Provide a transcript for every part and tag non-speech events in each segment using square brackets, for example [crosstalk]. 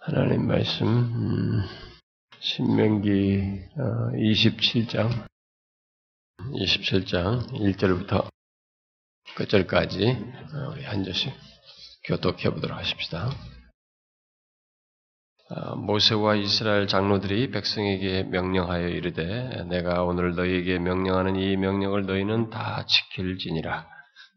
하나님 말씀 음, 신명기 27장 27장 1절부터 끝절까지 어, 우리 한 절씩 교독해 보도록 하십시다. 아, 모세와 이스라엘 장로들이 백성에게 명령하여 이르되 내가 오늘 너희에게 명령하는 이 명령을 너희는 다 지킬지니라.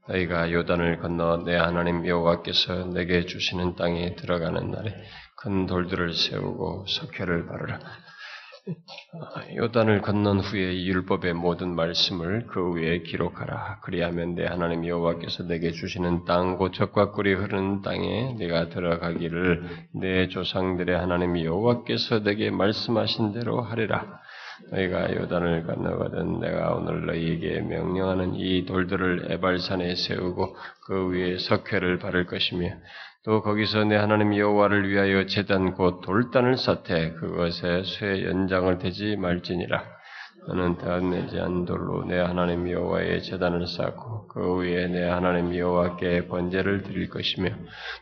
너희가 요단을 건너 내 하나님 여호와께서 내게 주시는 땅에 들어가는 날에 큰 돌들을 세우고 석회를 바르라. 요단을 건넌 후에 이 율법의 모든 말씀을 그 위에 기록하라. 그리하면 내 하나님 여호와께서 내게 주시는 땅, 곧 젖과 꿀이 흐르는 땅에 내가 들어가기를 내 조상들의 하나님 여호와께서 내게 말씀하신 대로 하리라. 너희가 요단을 건너거든 내가 오늘 너희에게 명령하는 이 돌들을 에발산에 세우고 그 위에 석회를 바를 것이며 또 거기서 내 하나님 여호와를 위하여 제단 곧 돌단을 쌓되 그것에 쇠 연장을 대지 말지니라. 너는 덧내지 않은 돌로 내 하나님 여호와의 제단을 쌓고 그 위에 내 하나님 여호와께 번제를 드릴 것이며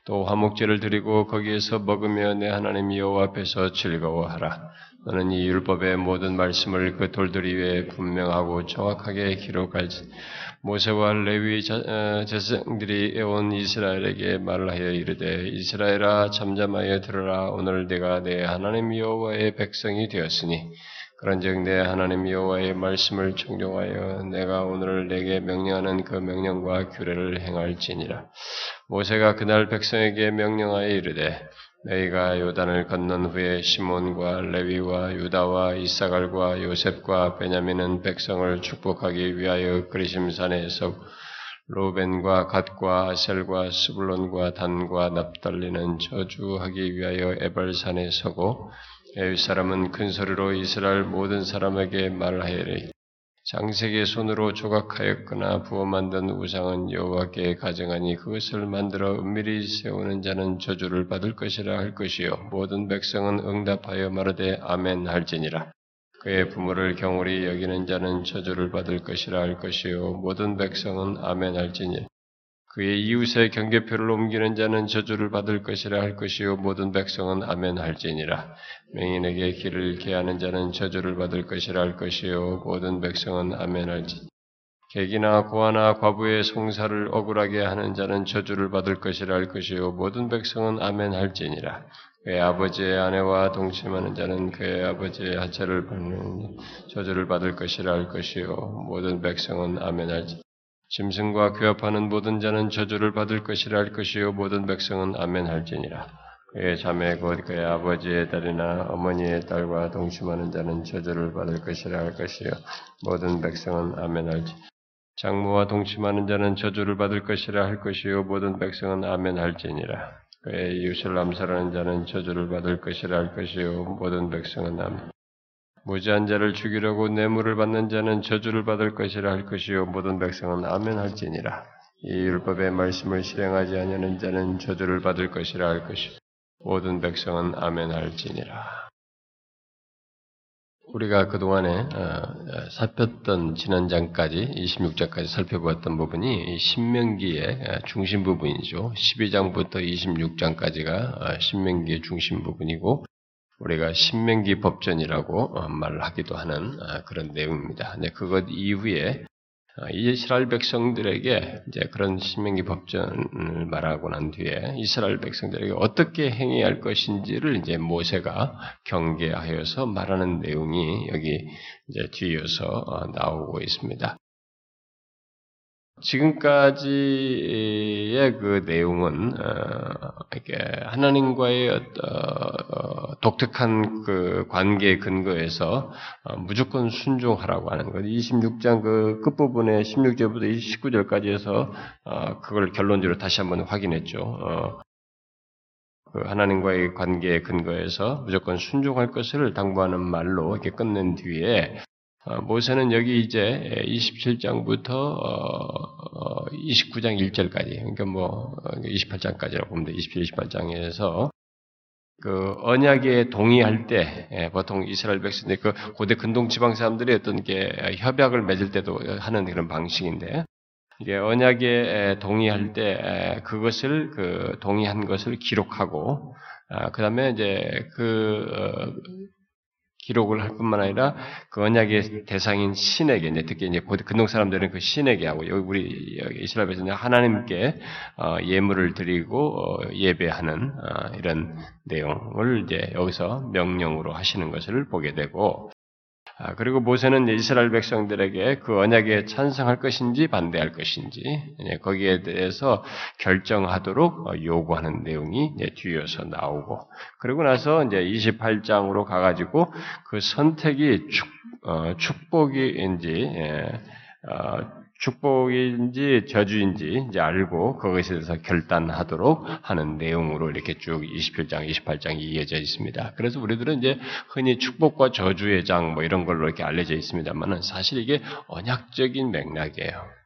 또 화목제를 드리고 거기에서 먹으며 내 하나님 여호와 앞에서 즐거워하라. 너는 이 율법의 모든 말씀을 그 돌들 위에 분명하고 정확하게 기록할지 모세와 레위 제사장들이 온 이스라엘에게 말하여 이르되 이스라엘아 잠잠하여 들으라. 오늘 내가 내 하나님 여호와의 백성이 되었으니 그런즉 내 하나님 여호와의 말씀을 청종하여 내가 오늘 내게 명령하는 그 명령과 규례를 행할지니라. 모세가 그날 백성에게 명령하여 이르되 너희가 요단을 건넌 후에 시몬과 레위와 유다와 이사갈과 요셉과 베냐민은 백성을 축복하기 위하여 그리심산에 서 로벤과 갓과 아셀과 스불론과 단과 납달리는 저주하기 위하여 에발산에 서고 에위 사람은 큰 소리로 이스라엘 모든 사람에게 말하여리 장색의 손으로 조각하였거나 부어 만든 우상은 여호와께 가정하니 그것을 만들어 은밀히 세우는 자는 저주를 받을 것이라 할 것이요. 모든 백성은 응답하여 말하되 아멘 할지니라. 그의 부모를 경홀히 여기는 자는 저주를 받을 것이라 할 것이요. 모든 백성은 아멘 할지니 그의 이웃의 경계표를 옮기는 자는 저주를 받을 것이라 할 것이요. 모든 백성은 아멘 할지니라. 맹인에게 길을 개하는 자는 저주를 받을 것이라 할 것이요. 모든 백성은 아멘 할지. 객이나 고아나 과부의 송사를 억울하게 하는 자는 저주를 받을 것이라 할 것이요. 모든 백성은 아멘 할지니라. 그의 아버지의 아내와 동침하는 자는 그의 아버지의 하체를 받는 저주를 받을 것이라 할 것이요. 모든 백성은 아멘 할지 짐승과 교합하는 모든 자는 저주를 받을 것이라 할 것이요 모든 백성은 아멘 할지니라. 그의 자매 곧 그의 아버지의 딸이나 어머니의 딸과 동침하는 자는 저주를 받을 것이라 할 것이요 모든 백성은 아멘 할지. 장모와 동침하는 자는 저주를 받을 것이라 할 것이요 모든 백성은 아멘 할지니라. 그의 이웃을 암살하는 자는 저주를 받을 것이라 할 것이요 모든 백성은 아멘. 무지한 자를 죽이려고 뇌물을 받는 자는 저주를 받을 것이라 할 것이요 모든 백성은 아멘 할지니라. 이 율법의 말씀을 실행하지 아니하는 자는 저주를 받을 것이라 할 것이 모든 백성은 아멘 할지니라. 우리가 그동안에 살폈던 지난 장까지 26장까지 살펴보았던 부분이 신명기의 중심 부분이죠. 12장부터 26장까지가 신명기의 중심 부분이고 우리가 신명기 법전이라고 말을 하기도 하는 그런 내용입니다. 근데 그것 이후에 이스라엘 백성들에게 이제 그런 신명기 법전을 말하고 난 뒤에 이스라엘 백성들에게 어떻게 행해야 할 것인지를 이제 모세가 경계하여서 말하는 내용이 여기 이제 뒤이어서 나오고 있습니다. 지금까지의 그 내용은 이렇게 하나님과의 어, 독특한 그 관계 근거에서 어, 무조건 순종하라고 하는 것. 26장 그 끝부분에 16절부터 19절까지 해서 어, 그걸 결론적으로 다시 한번 확인했죠. 그 하나님과의 관계에 근거해서 무조건 순종할 것을 당부하는 말로 이렇게 끝낸 뒤에 어, 모세는 여기 이제 27장부터 29장 1절까지, 그러니까 뭐 28장까지라고 보면 돼. 27, 28장에서 그 언약에 동의할 때 예, 보통 이스라엘 백성들 그 고대 근동 지방 사람들이 어떤 게 협약을 맺을 때도 하는 그런 방식인데 이게 언약에 동의할 때 그것을 그 동의한 것을 기록하고 아, 그 다음에 이제 그, 어, 기록을 할 뿐만 아니라 그 언약의 대상인 신에게 이제 특히 이제 근동 사람들은 그 신에게 하고 여기 우리 이스라엘에서는 하나님께 어, 예물을 드리고 어, 예배하는 어, 이런 내용을 이제 여기서 명령으로 하시는 것을 보게 되고 아, 그리고 모세는 이스라엘 백성들에게 그 언약에 찬성할 것인지 반대할 것인지 거기에 대해서 결정하도록 어, 요구하는 내용이 뒤이어서 나오고 그리고 나서 이제 28장으로 가가지고 그 선택이 축, 어, 축복인지 예, 어, 축복인지 저주인지 이제 알고 그것에 대해서 결단하도록 하는 내용으로 이렇게 쭉 27장, 28장이 이어져 있습니다. 그래서 우리들은 이제 흔히 축복과 저주의 장 뭐 이런 걸로 이렇게 알려져 있습니다만은 사실 이게 언약적인 맥락이에요.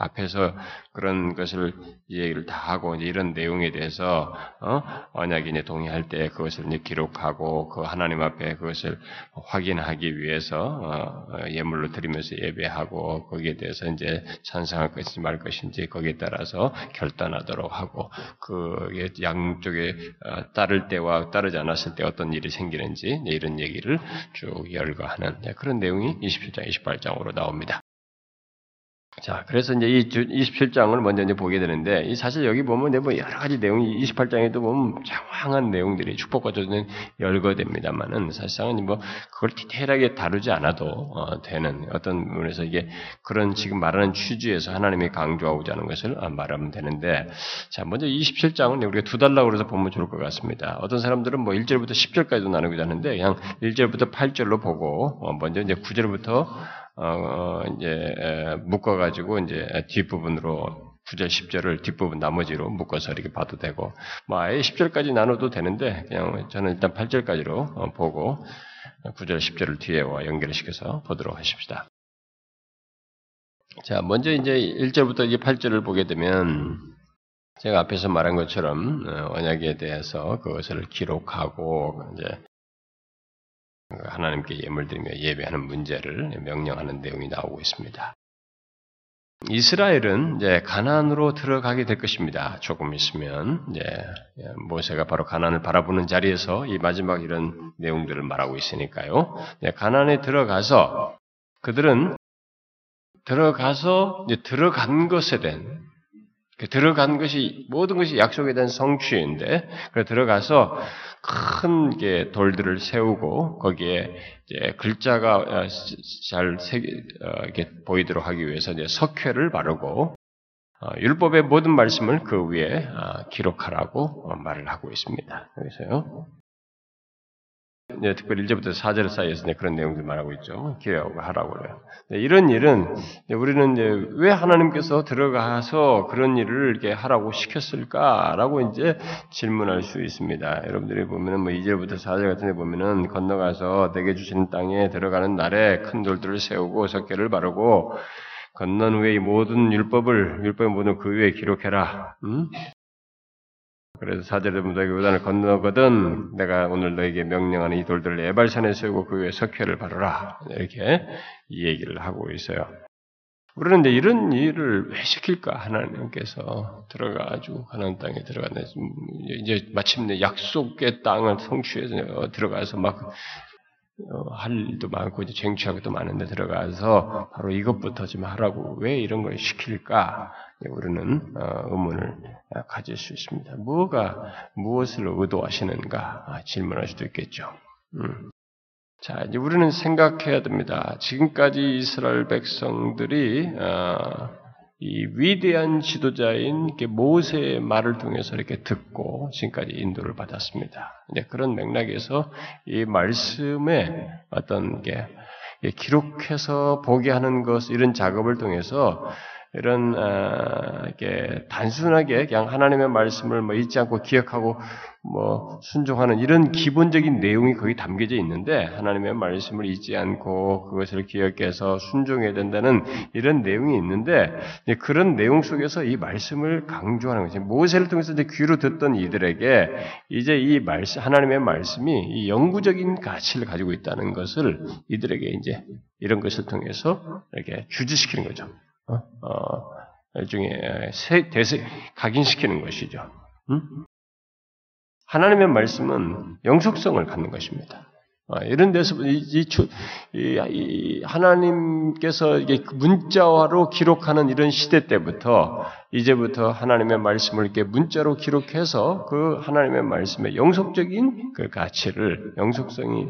앞에서 그런 것을 얘기를 다 하고 이런 내용에 대해서 어? 언약인이 동의할 때 그것을 이제 기록하고 그 하나님 앞에 그것을 확인하기 위해서 어, 어, 예물로 드리면서 예배하고 거기에 대해서 이제 찬성할 것인지 말 것인지 거기에 따라서 결단하도록 하고 그 양쪽에 어, 따를 때와 따르지 않았을 때 어떤 일이 생기는지 이런 얘기를 쭉 열거하는 그런 내용이 27장, 28장으로 나옵니다. 자, 그래서 이제 이 27장을 먼저 이제 보게 되는데, 이 사실 여기 보면 뭐 여러 가지 내용이 28장에도 보면 장황한 내용들이 축복과 저주는 열거됩니다만은 사실상은 뭐 그걸 디테일하게 다루지 않아도 어, 되는 어떤 부분에서 이게 그런 지금 말하는 취지에서 하나님이 강조하고자 하는 것을 말하면 되는데, 자, 먼저 27장은 우리가 두 달라고 그래서 보면 좋을 것 같습니다. 어떤 사람들은 뭐 1절부터 10절까지도 나누기도 하는데, 그냥 1절부터 8절로 보고, 어, 먼저 이제 9절부터 어, 어, 이제 묶어 가지고 이제 뒷부분으로 9절, 10절을 뒷부분 나머지로 묶어서 이렇게 봐도 되고, 뭐 아예 10절까지 나눠도 되는데, 그냥 저는 일단 8절까지로 어, 보고, 9절, 10절을 뒤에와 연결시켜서 보도록 하십시다. 자, 먼저 이제 1절부터 이제 8절을 보게 되면, 제가 앞에서 말한 것처럼 언약에 대해서 그것을 기록하고 이제 하나님께 예물 드리며 예배하는 문제를 명령하는 내용이 나오고 있습니다. 이스라엘은 이제 가난으로 들어가게 될 것입니다. 조금 있으면 이제 모세가 바로 가난을 바라보는 자리에서 이 마지막 이런 내용들을 말하고 있으니까요. 가난에 들어가서 그들은 들어가서 들어간 것에 대한 그 들어간 것이 모든 것이 약속에 대한 성취인데 그 들어가서 큰 게 돌들을 세우고 거기에 글자가 어, 잘 어, 이렇게 보이도록 하기 위해서 이제 석회를 바르고 어, 율법의 모든 말씀을 그 위에 기록하라고 말을 하고 있습니다. 그래서요. 네, 특별히 1절부터 4절 사이에서 그런 내용들 말하고 있죠. 기억하라고 그래요. 네, 이런 일은 우리는 왜 하나님께서 들어가서 그런 일을 이렇게 하라고 시켰을까라고 이제 질문할 수 있습니다. 여러분들이 보면은 뭐 2절부터 4절 같은 데 보면은 건너가서 내게 주시는 땅에 들어가는 날에 큰 돌들을 세우고 석계를 바르고 건넌 후에 이 모든 율법을 율법의 모든 그 위에 기록해라. 음? 그래서 보면 너희가 요단을 건너거든 내가 오늘 너에게 명령하는 이 돌들을 에발산에 세우고 그 위에 석회를 바르라 이렇게 이 얘기를 하고 있어요. 우리는 이제 이런 일을 왜 시킬까 하나님께서 들어가가지고 가나안 땅에 들어가는 이제 마침내 약속의 땅을 성취해서 들어가서 막 어, 할 일도 많고 이제 쟁취할 것도 많은데 들어가서 바로 이것부터 좀 하라고 왜 이런 걸 시킬까? 우리는 어, 의문을 가질 수 있습니다. 뭐가 무엇을 의도하시는가 아, 질문할 수도 있겠죠. 음. 자, 이제 우리는 생각해야 됩니다. 지금까지 이스라엘 백성들이 어, 이 위대한 지도자인 모세의 말을 통해서 이렇게 듣고 지금까지 인도를 받았습니다. 이제 그런 맥락에서 이 말씀의 어떤 게 기록해서 보게 하는 것 이런 작업을 통해서 이런 어, 이렇게 단순하게 그냥 하나님의 말씀을 뭐 잊지 않고 기억하고 뭐 순종하는 이런 기본적인 내용이 거기 담겨져 있는데 하나님의 말씀을 잊지 않고 그것을 기억해서 순종해야 된다는 이런 내용이 있는데 그런 내용 속에서 이 말씀을 강조하는 거죠. 모세를 통해서 이제 귀로 듣던 이들에게 이제 이 말씀 하나님의 말씀이 이 영구적인 가치를 가지고 있다는 것을 이들에게 이제 이런 것을 통해서 이렇게 주지시키는 거죠. 어, 어, 일종의 대세, 각인시키는 것이죠. 음? 하나님의 말씀은 영속성을 갖는 것입니다. 아, 이런 데서 이, 이, 이, 하나님께서 이게 문자화로 기록하는 이런 시대 때부터 이제부터 하나님의 말씀을 이렇게 문자로 기록해서 그 하나님의 말씀의 영속적인 그 가치를 영속성이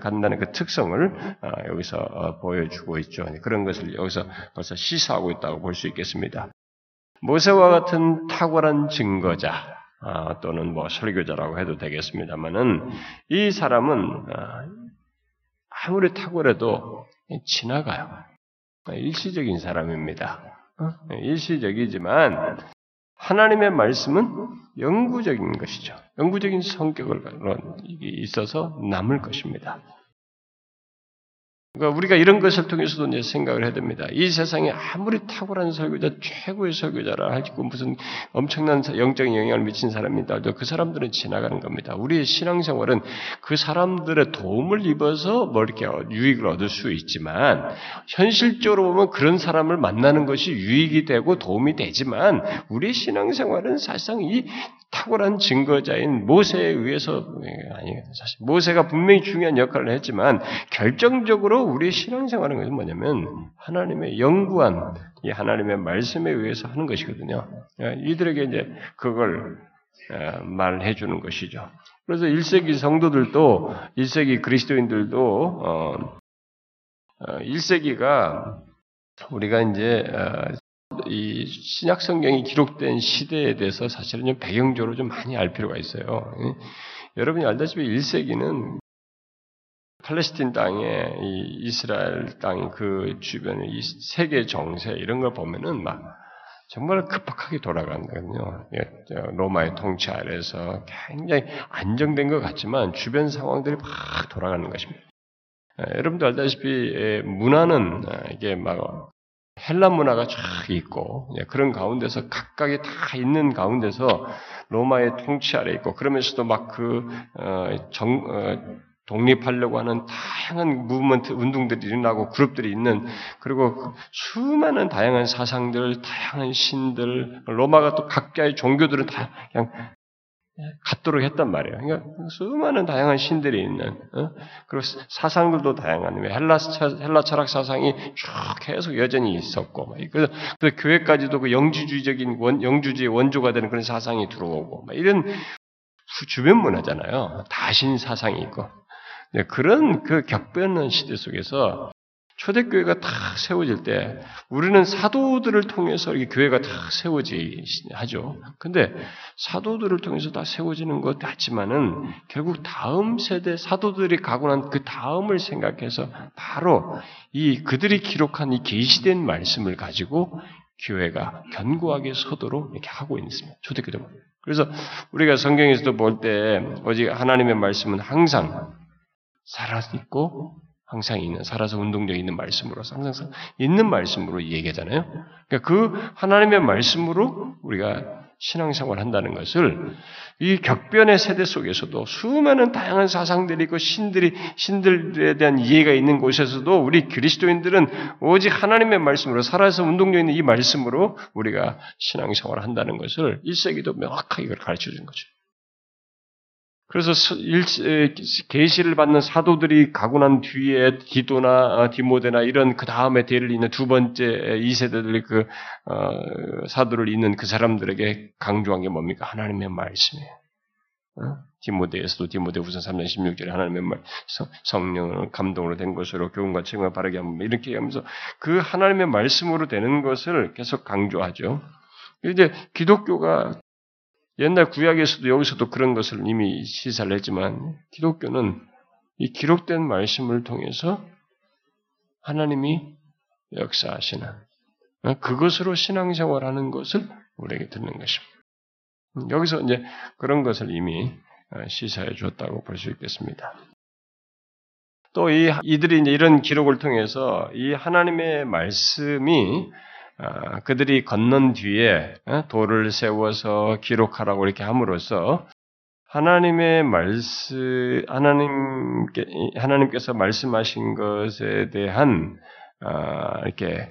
갖는다는 그 특성을 아, 여기서 어, 보여주고 있죠. 그런 것을 여기서 벌써 시사하고 있다고 볼 수 있겠습니다. 모세와 같은 탁월한 증거자, 아, 또는 뭐 설교자라고 해도 되겠습니다만은 이 사람은 아, 아무리 탁월해도 지나가요. 일시적인 사람입니다. 어? 일시적이지만 하나님의 말씀은 영구적인 것이죠. 영구적인 성격을 있어서 남을 것입니다. 그러니까 우리가 이런 것을 통해서도 이제 생각을 해야 됩니다. 이 세상에 아무리 탁월한 설교자, 최고의 설교자라 할지고 무슨 엄청난 영적인 영향을 미친 사람이 있다. 그 사람들은 지나가는 겁니다. 우리의 신앙생활은 그 사람들의 도움을 입어서 뭐 이렇게 유익을 얻을 수 있지만 현실적으로 보면 그런 사람을 만나는 것이 유익이 되고 도움이 되지만 우리의 신앙생활은 사실상 이 탁월한 증거자인 모세에 의해서 예, 아니 사실 모세가 분명히 중요한 역할을 했지만 결정적으로 우리의 신앙생활은 것은 뭐냐면 하나님의 영구한 이 하나님의 말씀에 의해서 하는 것이거든요. 예, 이들에게 이제 그걸 예, 말해 주는 것이죠. 그래서 1세기 성도들도 1세기 그리스도인들도 1세기가 어, 어, 우리가 이제 어, 이 신약 성경이 기록된 시대에 대해서 사실은 좀 배경적으로 좀 많이 알 필요가 있어요. 여러분이 알다시피 1세기는 팔레스틴 땅에 이 이스라엘 땅 그 주변에 이 세계 정세 이런 걸 보면은 막 정말 급박하게 돌아간거든요. 예, 로마의 통치 아래서 굉장히 안정된 것 같지만 주변 상황들이 막 돌아가는 것입니다. 예, 여러분도 알다시피 예, 문화는 이게 막 헬란 문화가 쫙 있고 예, 그런 가운데서 각각이 다 있는 가운데서 로마의 통치 아래 있고 그러면서도 막그 어, 정, 어, 독립하려고 하는 다양한 무브먼트 운동들이 일어나고 그룹들이 있는 그리고 수많은 다양한 사상들, 다양한 신들, 로마가 또 각자의 종교들은 다 그냥 갖도록 했단 말이에요. 그러니까 수많은 다양한 신들이 있는 어? 그리고 사상들도 다양한 헬라 헬라 철학 사상이 쭉 계속 여전히 있었고 그래서 그 교회까지도 그 영주주의적인 원, 영주주의 원조가 되는 그런 사상이 들어오고 이런 주변 문화잖아요. 다신 사상이 있고 그런 그 격변한 시대 속에서 초대교회가 다 세워질 때 우리는 사도들을 통해서 이렇게 교회가 다 세워지 하죠. 근데 사도들을 통해서 다 세워지는 것 같지만은 결국 다음 세대 사도들이 가고 난 그 다음을 생각해서 바로 이 그들이 기록한 이 계시된 말씀을 가지고 교회가 견고하게 서도록 이렇게 하고 있습니다. 초대교회도. 그래서 우리가 성경에서도 볼 때 오직 하나님의 말씀은 항상 살아 있고 항상 있는 살아서 운동력 있는 말씀으로 항상 있는 말씀으로 얘기하잖아요. 그러니까 그 하나님의 말씀으로 우리가 신앙생활 한다는 것을 이 격변의 세대 속에서도 수많은 다양한 사상들이 있고 신들이 신들에 대한 이해가 있는 곳에서도 우리 그리스도인들은 오직 하나님의 말씀으로 살아서 운동력 있는 이 말씀으로 우리가 신앙생활을 한다는 것을 1세기도 명확하게 가르쳐 준 거죠. 그래서 계시를 받는 사도들이 가고 난 뒤에 디도나 어, 디모데나 이런 그 다음에 대를 잇는 두 번째 이 세대들의 그 어, 사도를 잇는 그 사람들에게 강조한 게 뭡니까? 하나님의 말씀이에요. 어? 디모데에서도 디모데 후서 3장 16절에 하나님의 말 성령 감동으로 된 것으로 교훈과 책임을 바르게 하면 이렇게 하면서 그 하나님의 말씀으로 되는 것을 계속 강조하죠. 이제 기독교가 옛날 구약에서도 여기서도 그런 것을 이미 시사를 했지만 기독교는 이 기록된 말씀을 통해서 하나님이 역사하시는 그것으로 신앙생활하는 것을 우리에게 듣는 것입니다. 여기서 이제 그런 것을 이미 시사해 줬다고 볼 수 있겠습니다. 또 이 이들이 이제 이런 기록을 통해서 이 하나님의 말씀이 아, 그들이 건넌 뒤에 어, 돌을 세워서 기록하라고 이렇게 함으로써 하나님의 말씀, 하나님께, 하나님께서 말씀하신 것에 대한, 아, 이렇게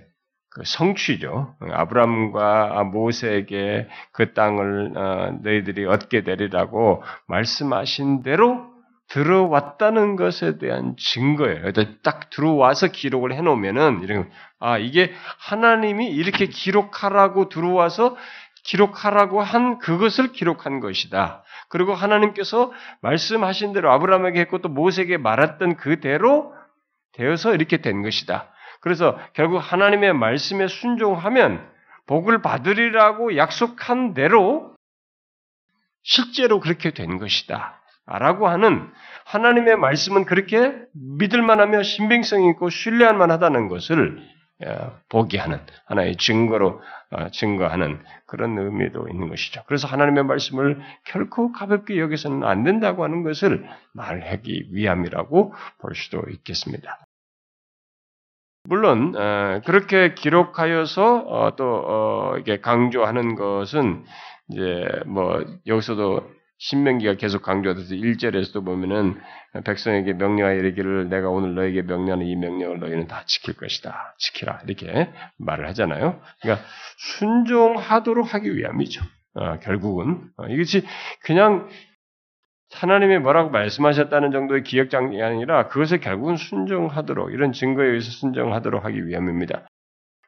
그 성취죠. 아브람과 모세에게 그 땅을 어, 너희들이 얻게 되리라고 말씀하신 대로 들어왔다는 것에 대한 증거예요. 딱 들어와서 기록을 해놓으면은 이런 아 이게 하나님이 이렇게 기록하라고 들어와서 기록하라고 한 그것을 기록한 것이다. 그리고 하나님께서 말씀하신 대로 아브라함에게 했고 또 모세에게 말했던 그대로 되어서 이렇게 된 것이다. 그래서 결국 하나님의 말씀에 순종하면 복을 받으리라고 약속한 대로 실제로 그렇게 된 것이다. 라고 하는 하나님의 말씀은 그렇게 믿을만하며 신빙성 있고 신뢰할 만하다는 것을 어, 보게 하는 하나의 증거로 어, 증거하는 그런 의미도 있는 것이죠. 그래서 하나님의 말씀을 결코 가볍게 여기서는 안 된다고 하는 것을 말하기 위함이라고 볼 수도 있겠습니다. 물론 어, 그렇게 기록하여서 또 이게 강조하는 것은 이제 뭐 여기서도 신명기가 계속 강조하듯이 1절에서도 보면은 백성에게 명령하여 이르기를 내가 오늘 너에게 명령하는 이 명령을 너희는 다 지킬 것이다. 지키라. 이렇게 말을 하잖아요. 그러니까 순종하도록 하기 위함이죠. 어, 결국은 어, 이것이 그냥 하나님이 뭐라고 말씀하셨다는 정도의 기억장이 아니라 그것을 결국은 순종하도록 이런 증거에 의해서 순종하도록 하기 위함입니다.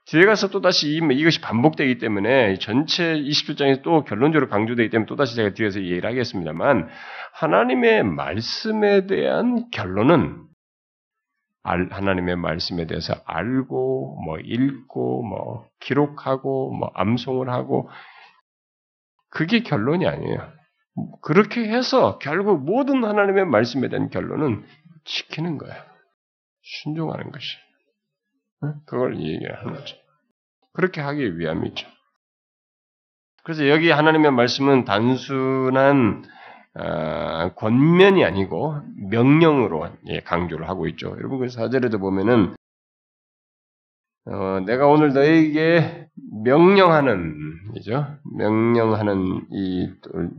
뒤에 가서 또다시 이것이 반복되기 때문에 전체 27장에서 또 결론적으로 강조되기 때문에 또다시 제가 뒤에서 이해를 하겠습니다만 하나님의 말씀에 대한 결론은 하나님의 말씀에 대해서 알고 뭐 읽고 뭐 기록하고 뭐 암송을 하고 그게 결론이 아니에요. 그렇게 해서 결국 모든 하나님의 말씀에 대한 결론은 지키는 거예요. 순종하는 것이. 그걸 얘기하는 거죠. 그렇게 하기 위함이죠. 그래서 여기 하나님의 말씀은 단순한 어, 권면이 아니고 명령으로 예, 강조를 하고 있죠. 여러분 그 사절에도 보면은 어, 내가 오늘 너에게 명령하는 이죠. 명령하는 이, 돌,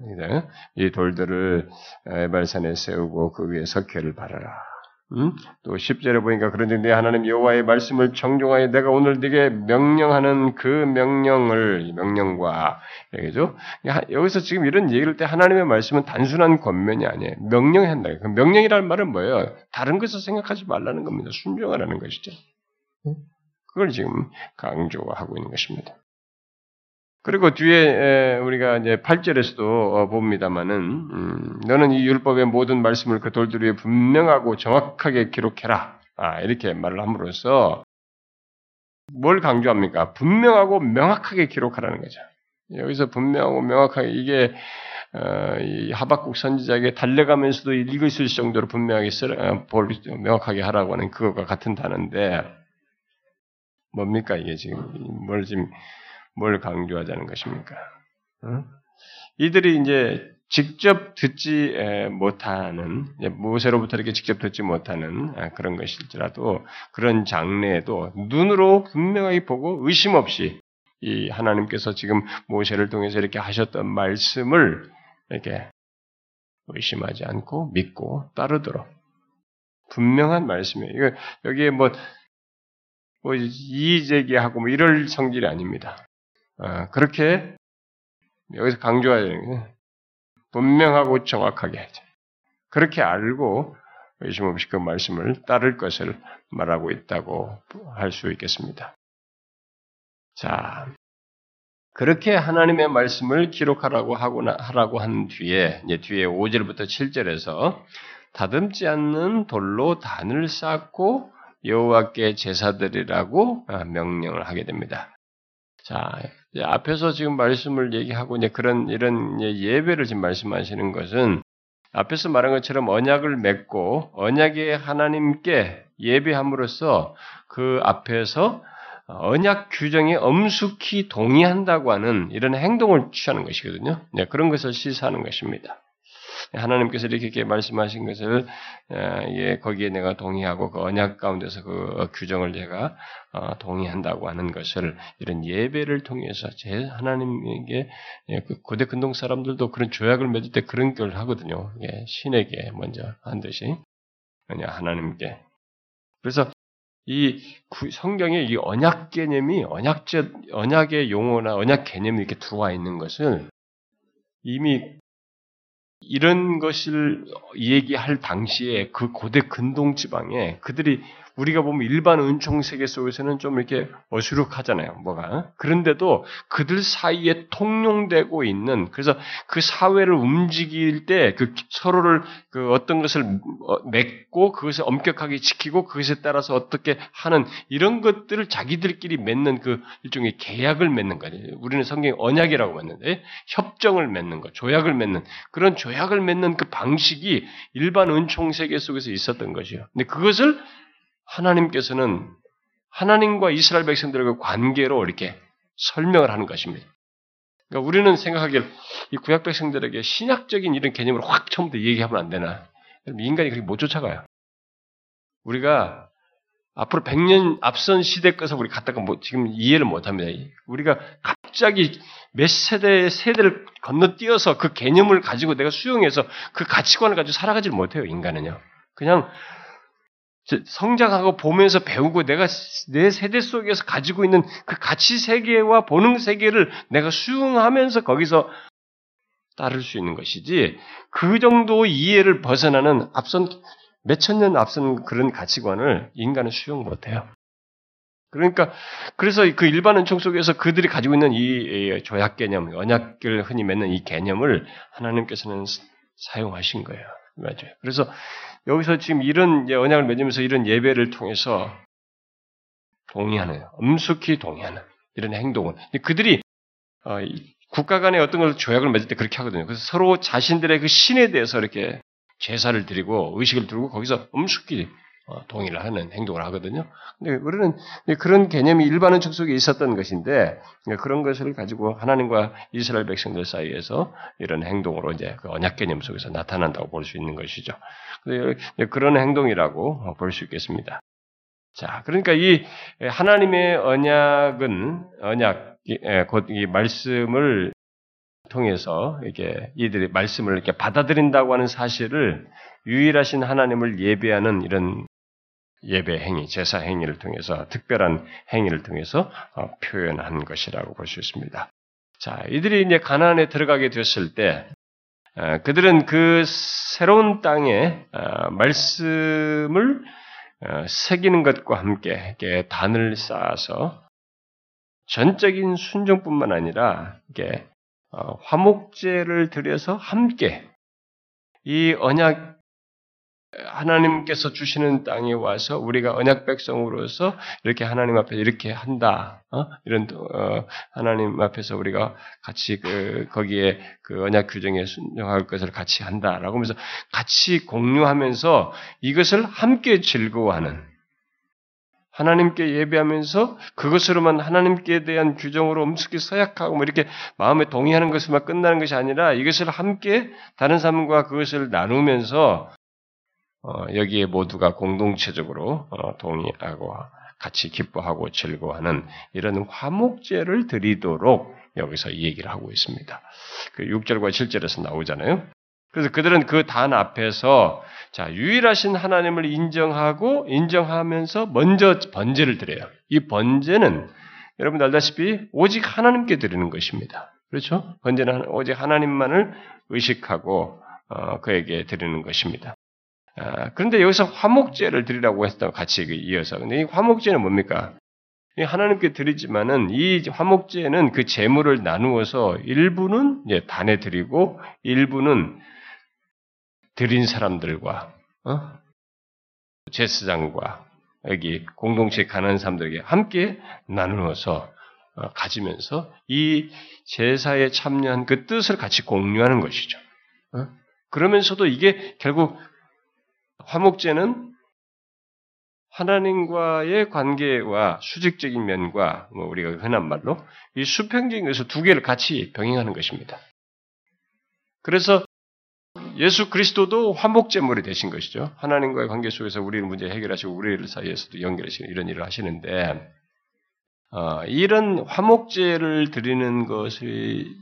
이 돌들을 에발산에 세우고 그 위에 석회를 바라라. 음? 또 10절에 보니까 그런데 내 하나님 여호와의 말씀을 정종하여 내가 오늘 네게 명령하는 그 명령을 명령과 얘기죠. 여기서 지금 이런 얘기를 때 하나님의 말씀은 단순한 권면이 아니에요. 명령해야 한다. 그 명령이라는 말은 뭐예요? 다른 것을 생각하지 말라는 겁니다. 순종하라는 것이죠. 그걸 지금 강조하고 있는 것입니다. 그리고 뒤에 우리가 이제 8절에서도 어, 봅니다만은 음, 너는 이 율법의 모든 말씀을 그 돌들 위에 분명하고 정확하게 기록해라. 아, 이렇게 말을 함으로써 뭘 강조합니까? 분명하고 명확하게 기록하라는 거죠. 여기서 분명하고 명확하게 이게 어, 이 하박국 선지자에게 달려가면서도 읽을 수 있을 정도로 분명하게 쓰, 어, 명확하게 하라고 하는 그것과 같은 단어인데 뭡니까 이게 지금 뭘 지금 뭘 강조하자는 것입니까? 어? 이들이 이제 직접 듣지 못하는 모세로부터 이렇게 직접 듣지 못하는 아, 그런 것일지라도 그런 장래에도 눈으로 분명하게 보고 의심 없이 이 하나님께서 지금 모세를 통해서 이렇게 하셨던 말씀을 이렇게 의심하지 않고 믿고 따르도록 분명한 말씀이에요. 이거 여기에 뭐, 뭐 이의제기하고 뭐 이럴 성질이 아닙니다. 어, 그렇게 여기서 강조해야 되는 게 분명하고 정확하게. 그렇게 알고 의심 없이 그 말씀을 따를 것을 말하고 있다고 할 수 있겠습니다. 자, 그렇게 하나님의 말씀을 기록하라고 하거나 하라고 한 뒤에 이제 뒤에 5절부터 7절에서 다듬지 않는 돌로 단을 쌓고 여호와께 제사드리라고 명령을 하게 됩니다. 자, 앞에서 지금 말씀을 얘기하고 이제 그런 이런 예배를 지금 말씀하시는 것은 앞에서 말한 것처럼 언약을 맺고 언약의 하나님께 예배함으로써 그 앞에서 언약 규정에 엄숙히 동의한다고 하는 이런 행동을 취하는 것이거든요. 네, 그런 것을 시사하는 것입니다. 하나님께서 이렇게 말씀하신 것을 예, 거기에 내가 동의하고 그 언약 가운데서 그 규정을 제가 어, 동의한다고 하는 것을 이런 예배를 통해서 제 하나님에게 예, 그 고대 근동 사람들도 그런 조약을 맺을 때 그런 걸 하거든요. 예, 신에게 먼저 한 듯이 그냥 하나님께. 그래서 이 성경의 이 언약 개념이 언약제 언약의 용어나 언약 개념이 이렇게 들어와 있는 것은 이미 이런 것을 얘기할 당시에 그 고대 근동 지방에 그들이 우리가 보면 일반 은총 세계 속에서는 좀 이렇게 어수룩하잖아요. 뭐가. 그런데도 그들 사이에 통용되고 있는 그래서 그 사회를 움직일 때 그 서로를 그 어떤 것을 어, 맺고 그것을 엄격하게 지키고 그것에 따라서 어떻게 하는 이런 것들을 자기들끼리 맺는 그 일종의 계약을 맺는 거예요. 우리는 성경 언약이라고 맺는데 협정을 맺는 거, 조약을 맺는 그런 조약을 맺는 그 방식이 일반 은총 세계 속에서 있었던 것이요. 근데 그것을 하나님께서는 하나님과 이스라엘 백성들과 관계로 이렇게 설명을 하는 것입니다. 그러니까 우리는 생각하기에 이 구약 백성들에게 신약적인 이런 개념을 확 처음부터 얘기하면 안 되나? 인간이 그렇게 못 쫓아가요. 우리가 앞으로 100년 앞선 시대 것을 우리 갖다가 뭐 지금 이해를 못 합니다. 우리가 갑자기 몇 세대의 세대를 건너뛰어서 그 개념을 가지고 내가 수용해서 그 가치관을 가지고 살아가지를 못해요, 인간은요. 그냥 성장하고 보면서 배우고 내가 내 세대 속에서 가지고 있는 그 가치 세계와 보는 세계를 내가 수용하면서 거기서 따를 수 있는 것이지 그 정도 이해를 벗어나는 앞선 몇 천 년 앞선 그런 가치관을 인간은 수용 못해요. 그러니까 그래서 그 일반 은총 속에서 그들이 가지고 있는 이 조약 개념, 언약을 흔히 맺는 이 개념을 하나님께서는 사용하신 거예요. 맞아요. 그래서 여기서 지금 이런 언약을 맺으면서 이런 예배를 통해서 동의하는, 엄숙히 동의하는 이런 행동을. 그들이 어, 국가 간의 어떤 걸 조약을 맺을 때 그렇게 하거든요. 그래서 서로 자신들의 그 신에 대해서 이렇게 제사를 드리고 의식을 두고 거기서 엄숙히 어, 동의를 하는 행동을 하거든요. 근데 우리는 그런 개념이 일반은 척속에 있었던 것인데 그런 것을 가지고 하나님과 이스라엘 백성들 사이에서 이런 행동으로 이제 그 언약 개념 속에서 나타난다고 볼 수 있는 것이죠. 그런 행동이라고 볼 수 있겠습니다. 자, 그러니까 이 하나님의 언약은 언약 곧이 말씀을 통해서 이게 이들이 말씀을 이렇게 받아들인다고 하는 사실을 유일하신 하나님을 예배하는 이런 예배 행위, 제사 행위를 통해서 특별한 행위를 통해서 어, 표현한 것이라고 볼 수 있습니다. 자, 이들이 이제 가나안에 들어가게 되었을 때 어, 그들은 그 새로운 땅에 어, 말씀을 새기는 것과 함께 단을 쌓아서 전적인 순종뿐만 아니라 이게 화목제를 들여서 함께 이 언약 하나님께서 주시는 땅에 와서 우리가 언약 백성으로서 이렇게 하나님 앞에 이렇게 한다. 어? 이런 어, 하나님 앞에서 우리가 같이 그 거기에 그 언약 규정에 순종할 것을 같이 한다라고 하면서 같이 공유하면서 이것을 함께 즐거워하는 하나님께 예배하면서 그것으로만 하나님께 대한 규정으로 엄숙히 서약하고 뭐 이렇게 마음에 동의하는 것으로만 끝나는 것이 아니라 이것을 함께 다른 사람과 그것을 나누면서 어, 여기에 모두가 공동체적으로 어, 동의하고 같이 기뻐하고 즐거워하는 이런 화목제를 드리도록 여기서 이 얘기를 하고 있습니다. 그 6절과 7절에서 나오잖아요. 그래서 그들은 그 단 앞에서 자 유일하신 하나님을 인정하고 인정하면서 먼저 번제를 드려요. 이 번제는 여러분 알다시피 오직 하나님께 드리는 것입니다. 그렇죠? 번제는 오직 하나님만을 의식하고 어, 그에게 드리는 것입니다. 아, 그런데 여기서 화목제를 드리라고 했다고 같이 그 이어서. 근데 이 화목제는 뭡니까? 하나님께 드리지만은 이 화목제는 그 재물을 나누어서 일부는 이제 단에 드리고 일부는 드린 사람들과 어? 제사장과 여기 공동체 가난한 사람들에게 함께 나누어서 어, 가지면서 이 제사에 참여한 그 뜻을 같이 공유하는 것이죠. 어? 그러면서도 이게 결국 화목제는 하나님과의 관계와 수직적인 면과 뭐 우리가 흔한 말로 이 수평적인 것을 두 개를 같이 병행하는 것입니다. 그래서 예수 그리스도도 화목제물이 되신 것이죠. 하나님과의 관계 속에서 우리를 문제 해결하시고 우리를 사이에서도 연결하시는 이런 일을 하시는데 어, 이런 화목제를 드리는 것이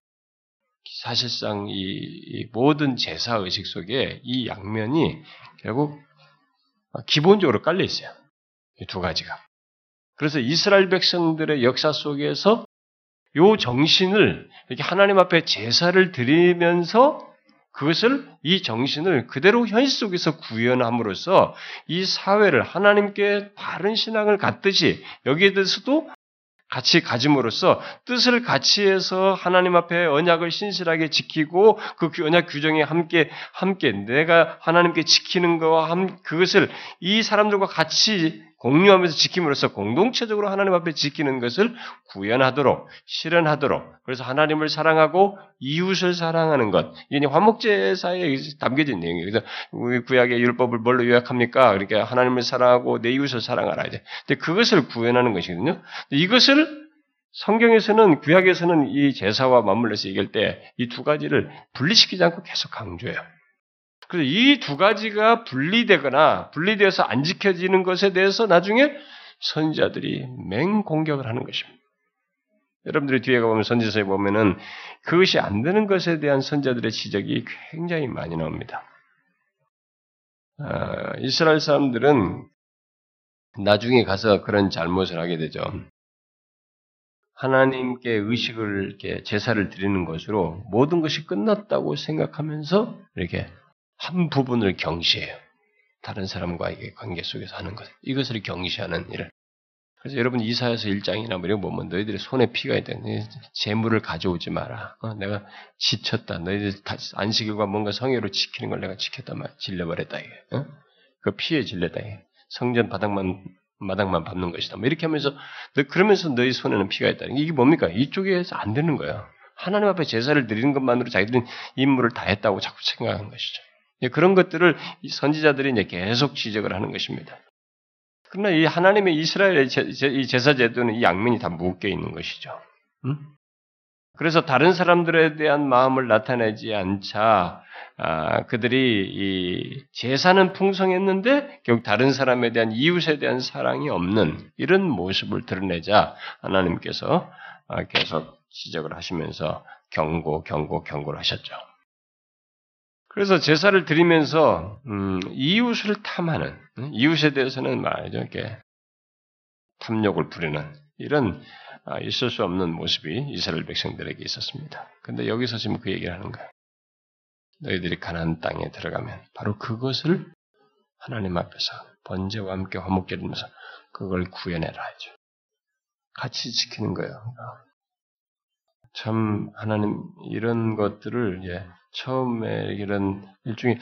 사실상 이, 이 모든 제사 의식 속에 이 양면이 결국 기본적으로 깔려 있어요. 이 두 가지가. 그래서 이스라엘 백성들의 역사 속에서 요 정신을 이렇게 하나님 앞에 제사를 드리면서 그것을 이 정신을 그대로 현실 속에서 구현함으로써 이 사회를 하나님께 바른 신앙을 갖듯이 여기에 대해서도 같이 가짐으로써 뜻을 같이 해서 하나님 앞에 언약을 신실하게 지키고 그 언약 규정에 함께 함께 내가 하나님께 지키는 거와 함 그것을 이 사람들과 같이 공유하면서 지킴으로써 공동체적으로 하나님 앞에 지키는 것을 구현하도록 실현하도록 그래서 하나님을 사랑하고 이웃을 사랑하는 것 이게 화목제사에 담겨진 내용이에요. 그래서 우리 구약의 율법을 뭘로 요약합니까? 그러니까 하나님을 사랑하고 내 이웃을 사랑하라 이제. 근데 그것을 구현하는 것이거든요. 이것을 성경에서는 구약에서는 이 제사와 맞물려서 얘기할 때 이 두 가지를 분리시키지 않고 계속 강조해요. 그래서 이 두 가지가 분리되거나 분리되어서 안 지켜지는 것에 대해서 나중에 선지자들이 맹공격을 하는 것입니다. 여러분들이 뒤에 가보면 선지서에 보면은 그것이 안 되는 것에 대한 선자들의 지적이 굉장히 많이 나옵니다. 아, 이스라엘 사람들은 나중에 가서 그런 잘못을 하게 되죠. 하나님께 의식을 이렇게 제사를 드리는 것으로 모든 것이 끝났다고 생각하면서 이렇게 한 부분을 경시해요. 다른 사람과의 관계 속에서 하는 것. 이것을 경시하는 일을. 그래서 여러분 이사에서 일장이나 뭐 이런 거 보면 너희들의 손에 피가 있다. 재물을 가져오지 마라. 어, 내가 지쳤다. 너희들 안식일과 뭔가 성회로 지키는 걸 내가 지켰다 말 질려버렸다 이게. 어? 그 피에 질렸다 이게. 성전 바닥만 마당만 밟는 것이다. 뭐 이렇게 하면서 너 그러면서 너희 손에는 피가 있다. 이게 뭡니까? 이쪽에서 안 되는 거야. 하나님 앞에 제사를 드리는 것만으로 자기들은 임무를 다 했다고 자꾸 생각하는 것이죠. 예, 그런 것들을 선지자들이 이제 계속 지적을 하는 것입니다. 그러나 이 하나님의 이스라엘의 이 제사 제도는 이 양면이 다 묶여 있는 것이죠. 음? 그래서 다른 사람들에 대한 마음을 나타내지 않자 아, 그들이 이 제사는 풍성했는데 결국 다른 사람에 대한 이웃에 대한 사랑이 없는 이런 모습을 드러내자 하나님께서 아, 계속 지적을 하시면서 경고, 경고, 경고를 하셨죠. 그래서 제사를 드리면서 음, 이웃을 탐하는 이웃에 대해서는 말이죠 이렇게 탐욕을 부리는 이런 아, 있을 수 없는 모습이 이스라엘 백성들에게 있었습니다. 근데 여기서 지금 그 얘기를 하는 거예요. 너희들이 가나안 땅에 들어가면 바로 그것을 하나님 앞에서 번제와 함께 화목제리면서 그걸 구해내라 하죠. 같이 지키는 거예요. 참 하나님 이런 것들을 예, 처음에 이런 일종의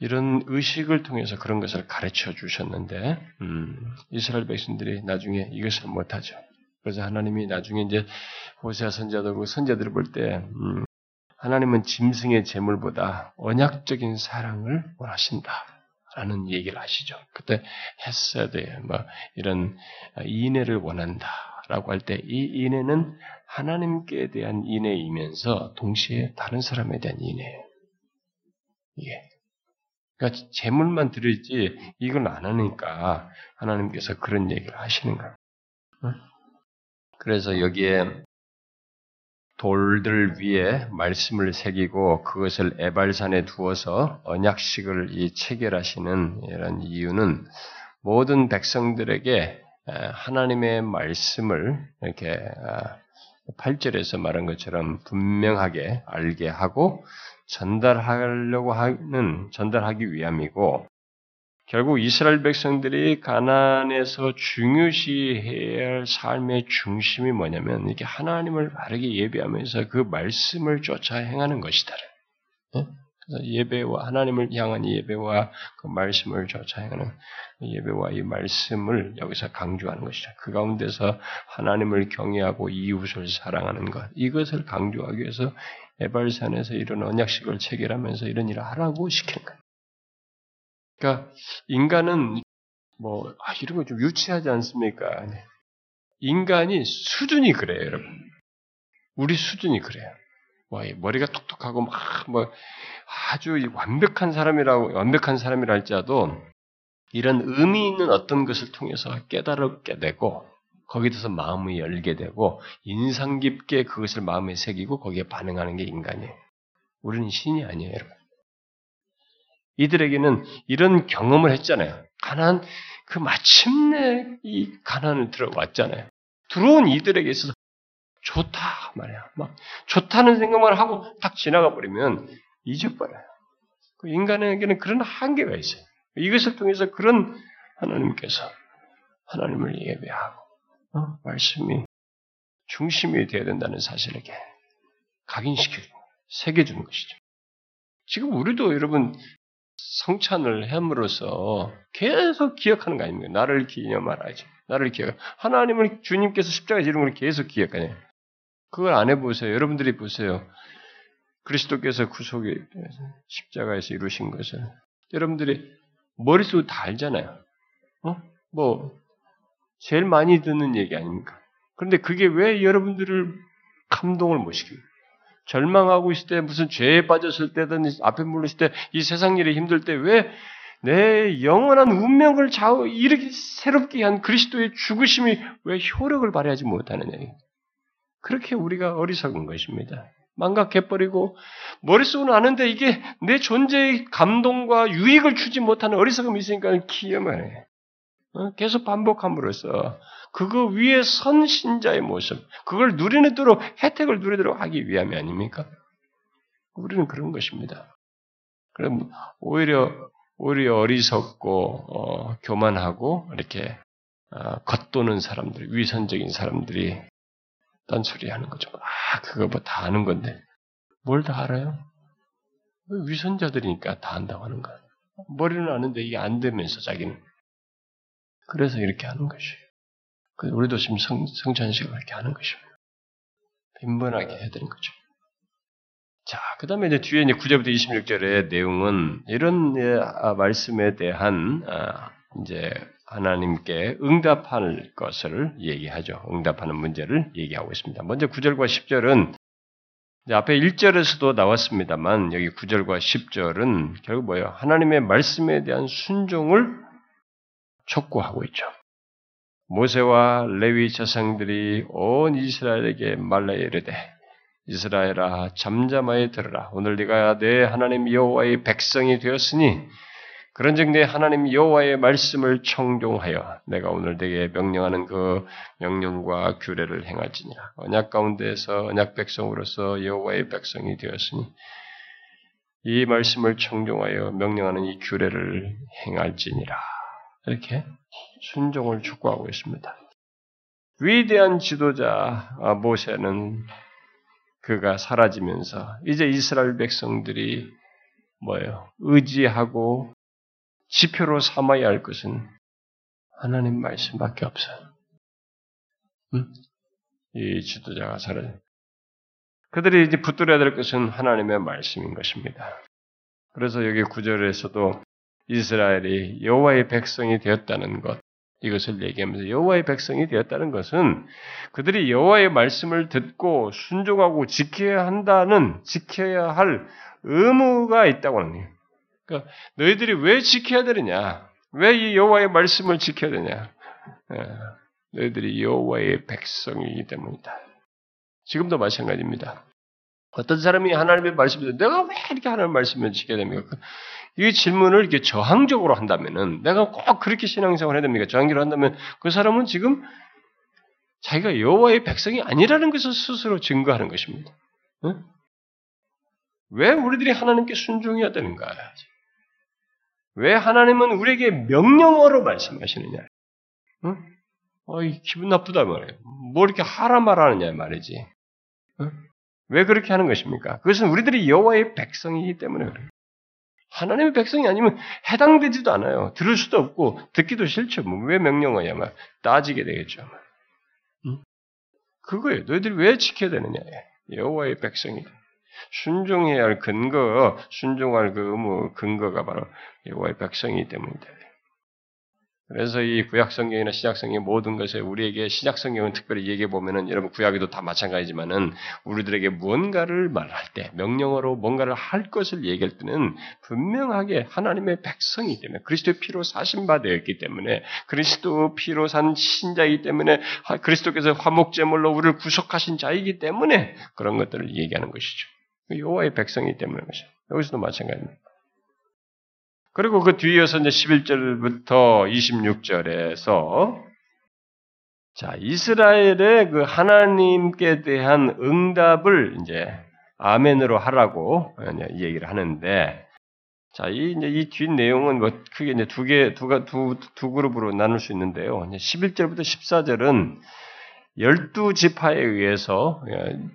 이런 의식을 통해서 그런 것을 가르쳐 주셨는데 음, 이스라엘 백성들이 나중에 이것을 못하죠. 그래서 하나님이 나중에 이제 호세아 선자들 그 선자들을 볼때 음, 하나님은 짐승의 재물보다 언약적인 사랑을 원하신다 라는 얘기를 하시죠. 그때 헤세드 뭐 이런 인애를 원한다 라고 할 때 이 인애는 하나님께 대한 인애이면서 동시에 다른 사람에 대한 인애예요. 이게. 그러니까 재물만 드리지 이걸 안 하니까 하나님께서 그런 얘기를 하시는 거예요. 그래서 여기에 돌들 위에 말씀을 새기고 그것을 에발산에 두어서 언약식을 이 체결하시는 이런 이유는 모든 백성들에게 하나님의 말씀을 이렇게 8절에서 아, 말한 것처럼 분명하게 알게 하고 전달하려고 하는 전달하기 위함이고 결국 이스라엘 백성들이 가난에서 중요시해야 할 삶의 중심이 뭐냐면 이게 하나님을 바르게 예배하면서 그 말씀을 쫓아 행하는 것이다. 네? 그래서 예배와 하나님을 향한 예배와 그 말씀을 행하는 예배와 이 말씀을 여기서 강조하는 것이죠. 그 가운데서 하나님을 경외하고 이웃을 사랑하는 것 이것을 강조하기 위해서 에발산에서 이런 언약식을 체결하면서 이런 일을 하라고 시킨 거예요. 그러니까 인간은 뭐 아, 이런 거 좀 유치하지 않습니까? 네. 인간이 수준이 그래요, 여러분. 우리 수준이 그래요. 뭐 머리가 똑똑하고 막 뭐 아주 완벽한 사람이라고 완벽한 사람이라 할지라도 이런 의미 있는 어떤 것을 통해서 깨달게 되고 거기에 대해서 마음이 열게 되고 인상 깊게 그것을 마음에 새기고 거기에 반응하는 게 인간이에요. 우리는 신이 아니에요, 여러분. 이들에게는 이런 경험을 했잖아요. 가난 그 마침내 이 가난을 들어왔잖아요. 들어온 이들에게 있어서 좋다 말이야. 막 좋다는 생각만 하고 딱 지나가 버리면 잊어버려요. 그 인간에게는 그런 한계가 있어요. 이것을 통해서 그런 하나님께서 하나님을 예배하고 어? 말씀이 중심이 되어야 된다는 사실에게 각인시켜 새겨주는 것이죠. 지금 우리도 여러분 성찬을 함으로써 계속 기억하는 거 아닙니까? 나를 기념하라지. 나를 기억. 하나님을 주님께서 십자가에 지른 걸 계속 기억하냐. 그걸 안 해보세요. 여러분들이 보세요. 그리스도께서 구속에 십자가에서 이루신 것을 여러분들이 머릿속에 다 알잖아요. 어? 뭐 제일 많이 듣는 얘기 아닙니까? 그런데 그게 왜 여러분들을 감동을 못 시킵니까? 절망하고 있을 때, 무슨 죄에 빠졌을 때든, 앞에 물렸을 때, 이 세상 일이 힘들 때, 왜 내 영원한 운명을 좌우, 이렇게 새롭게 한 그리스도의 죽으심이 왜 효력을 발휘하지 못하느냐. 그렇게 우리가 어리석은 것입니다. 망각해버리고, 머릿속은 아는데 이게 내 존재의 감동과 유익을 주지 못하는 어리석음이 있으니까 기염을 해. 어? 계속 반복함으로써 그거 위에 선 신자의 모습, 그걸 누리도록 혜택을 누리도록 하기 위함이 아닙니까? 우리는 그런 것입니다. 그럼 오히려 오히려 어리석고 어, 교만하고 이렇게 어, 겉도는 사람들, 위선적인 사람들이 딴소리 하는 거죠. 아, 그거 뭐 다 아는 건데. 뭘 다 알아요? 위선자들이니까 다 안다고 하는 거야. 머리는 아는데 이게 안 되면서 자기는. 그래서 이렇게 하는 것이에요. 우리도 지금 성, 성찬식을 이렇게 하는 것입니다. 빈번하게 해야 되는 거죠. 자, 그 다음에 이제 뒤에 이제 9절부터 26절의 내용은 이런 예, 아, 말씀에 대한, 아, 이제 하나님께 응답할 것을 얘기하죠. 응답하는 문제를 얘기하고 있습니다. 먼저 9절과 10절은 앞에 1절에서도 나왔습니다만 여기 9절과 10절은 결국 뭐예요? 하나님의 말씀에 대한 순종을 촉구하고 있죠. 모세와 레위 자상들이 온 이스라엘에게 말라 이르되 이스라엘아 잠잠하여 들으라 오늘 네가 내 하나님 여호와의 백성이 되었으니 그런즉 내 하나님 여호와의 말씀을 청종하여 내가 오늘 내게 명령하는 그 명령과 규례를 행할지니라 언약 가운데에서 언약 백성으로서 여호와의 백성이 되었으니 이 말씀을 청종하여 명령하는 이 규례를 행할지니라 이렇게 순종을 촉구하고 있습니다. 위대한 지도자 아, 모세는 그가 사라지면서 이제 이스라엘 백성들이 뭐예요? 의지하고 지표로 삼아야 할 것은 하나님 말씀밖에 없어요. 응? 이 지도자가 사라져. 그들이 이제 붙들어야 될 것은 하나님의 말씀인 것입니다. 그래서 여기 구절에서도 이스라엘이 여호와의 백성이 되었다는 것 이것을 얘기하면서 여호와의 백성이 되었다는 것은 그들이 여호와의 말씀을 듣고 순종하고 지켜야 한다는 지켜야 할 의무가 있다고 하는 거예요. 그러니까 너희들이 왜 지켜야 되느냐? 왜 이 여호와의 말씀을 지켜야 되냐? 예, 너희들이 여호와의 백성이기 때문이다. 지금도 마찬가지입니다. 어떤 사람이 하나님의 말씀을 내가 왜 이렇게 하나님의 말씀을 지켜야 됩니까? 이 질문을 이렇게 저항적으로 한다면은 내가 꼭 그렇게 신앙생활 해야 됩니까? 저항적으로 한다면 그 사람은 지금 자기가 여호와의 백성이 아니라는 것을 스스로 증거하는 것입니다. 응? 왜 우리들이 하나님께 순종해야 되는가? 왜 하나님은 우리에게 명령어로 말씀하시느냐? 응? 어이 기분 나쁘다 말이에요. 뭐 이렇게 하라 말하느냐 말이지. 응? 왜 그렇게 하는 것입니까? 그것은 우리들이 여호와의 백성이기 때문에 그래요. 하나님의 백성이 아니면 해당되지도 않아요. 들을 수도 없고 듣기도 싫죠. 뭐 왜 명령어야 말 따지게 되겠죠. 응? 그거예요. 너희들이 왜 지켜야 되느냐? 여호와의 백성이다. 순종해야 할 근거, 순종할 그 의무 근거가 바로 여호와의 백성이기 때문이다. 그래서 이 구약 성경이나 신약 성경 모든 것에 우리에게 신약 성경은 특별히 얘기해 보면은 여러분 구약에도 다 마찬가지지만은 우리들에게 무언가를 말할 때 명령어로 뭔가를 할 것을 얘기할 때는 분명하게 하나님의 백성이기 때문에 그리스도의 피로 사신 바 되었기 때문에 그리스도 피로 산 신자이기 때문에 그리스도께서 화목 제물로 우리를 구속하신 자이기 때문에 그런 것들을 얘기하는 것이죠. 여호와의 백성이기 때문에 것이죠. 여기서도 마찬가지입니다. 그리고 그 뒤이어서 이제 11절부터 26절에서 자, 이스라엘의 그 하나님께 대한 응답을 이제 아멘으로 하라고 얘기를 하는데 자, 이 이제 이 뒷 내용은 뭐 크게 이제 두 개, 두, 두, 두 그룹으로 나눌 수 있는데요. 11절부터 14절은 열두 지파에 의해서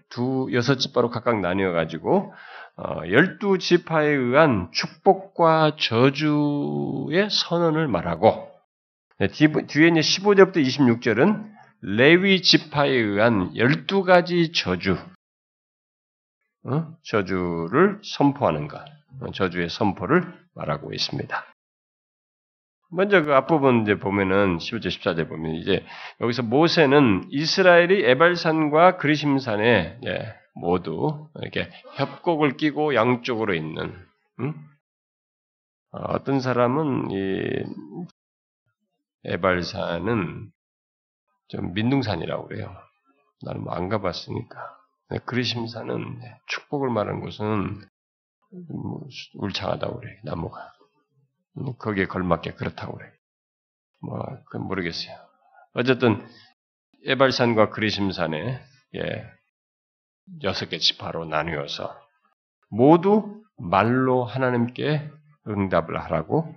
두 여섯 지파로 각각 나뉘어 가지고 어, 열두 지파에 의한 축복과 저주의 선언을 말하고 뒤에 이제 15절부터 26절은 레위 지파에 의한 열두 가지 저주, 어? 저주를 선포하는 것, 어, 저주의 선포를 말하고 있습니다. 먼저 그 앞부분 이제 보면은 15절 14절 보면 이제 여기서 모세는 이스라엘이 에발산과 그리심산에 예, 모두 이렇게 협곡을 끼고 양쪽으로 있는 음? 어떤 사람은 이 에발산은 좀 민둥산이라고 그래요. 나는 뭐 안 가봤으니까. 그리심산은 축복을 말하는 곳은 뭐 울창하다고 그래 나무가. 뭐 거기에 걸맞게 그렇다고 그래. 뭐, 그건 모르겠어요. 어쨌든, 에발산과 그리심산에, 예, 여섯 개 지파로 나뉘어서, 모두 말로 하나님께 응답을 하라고,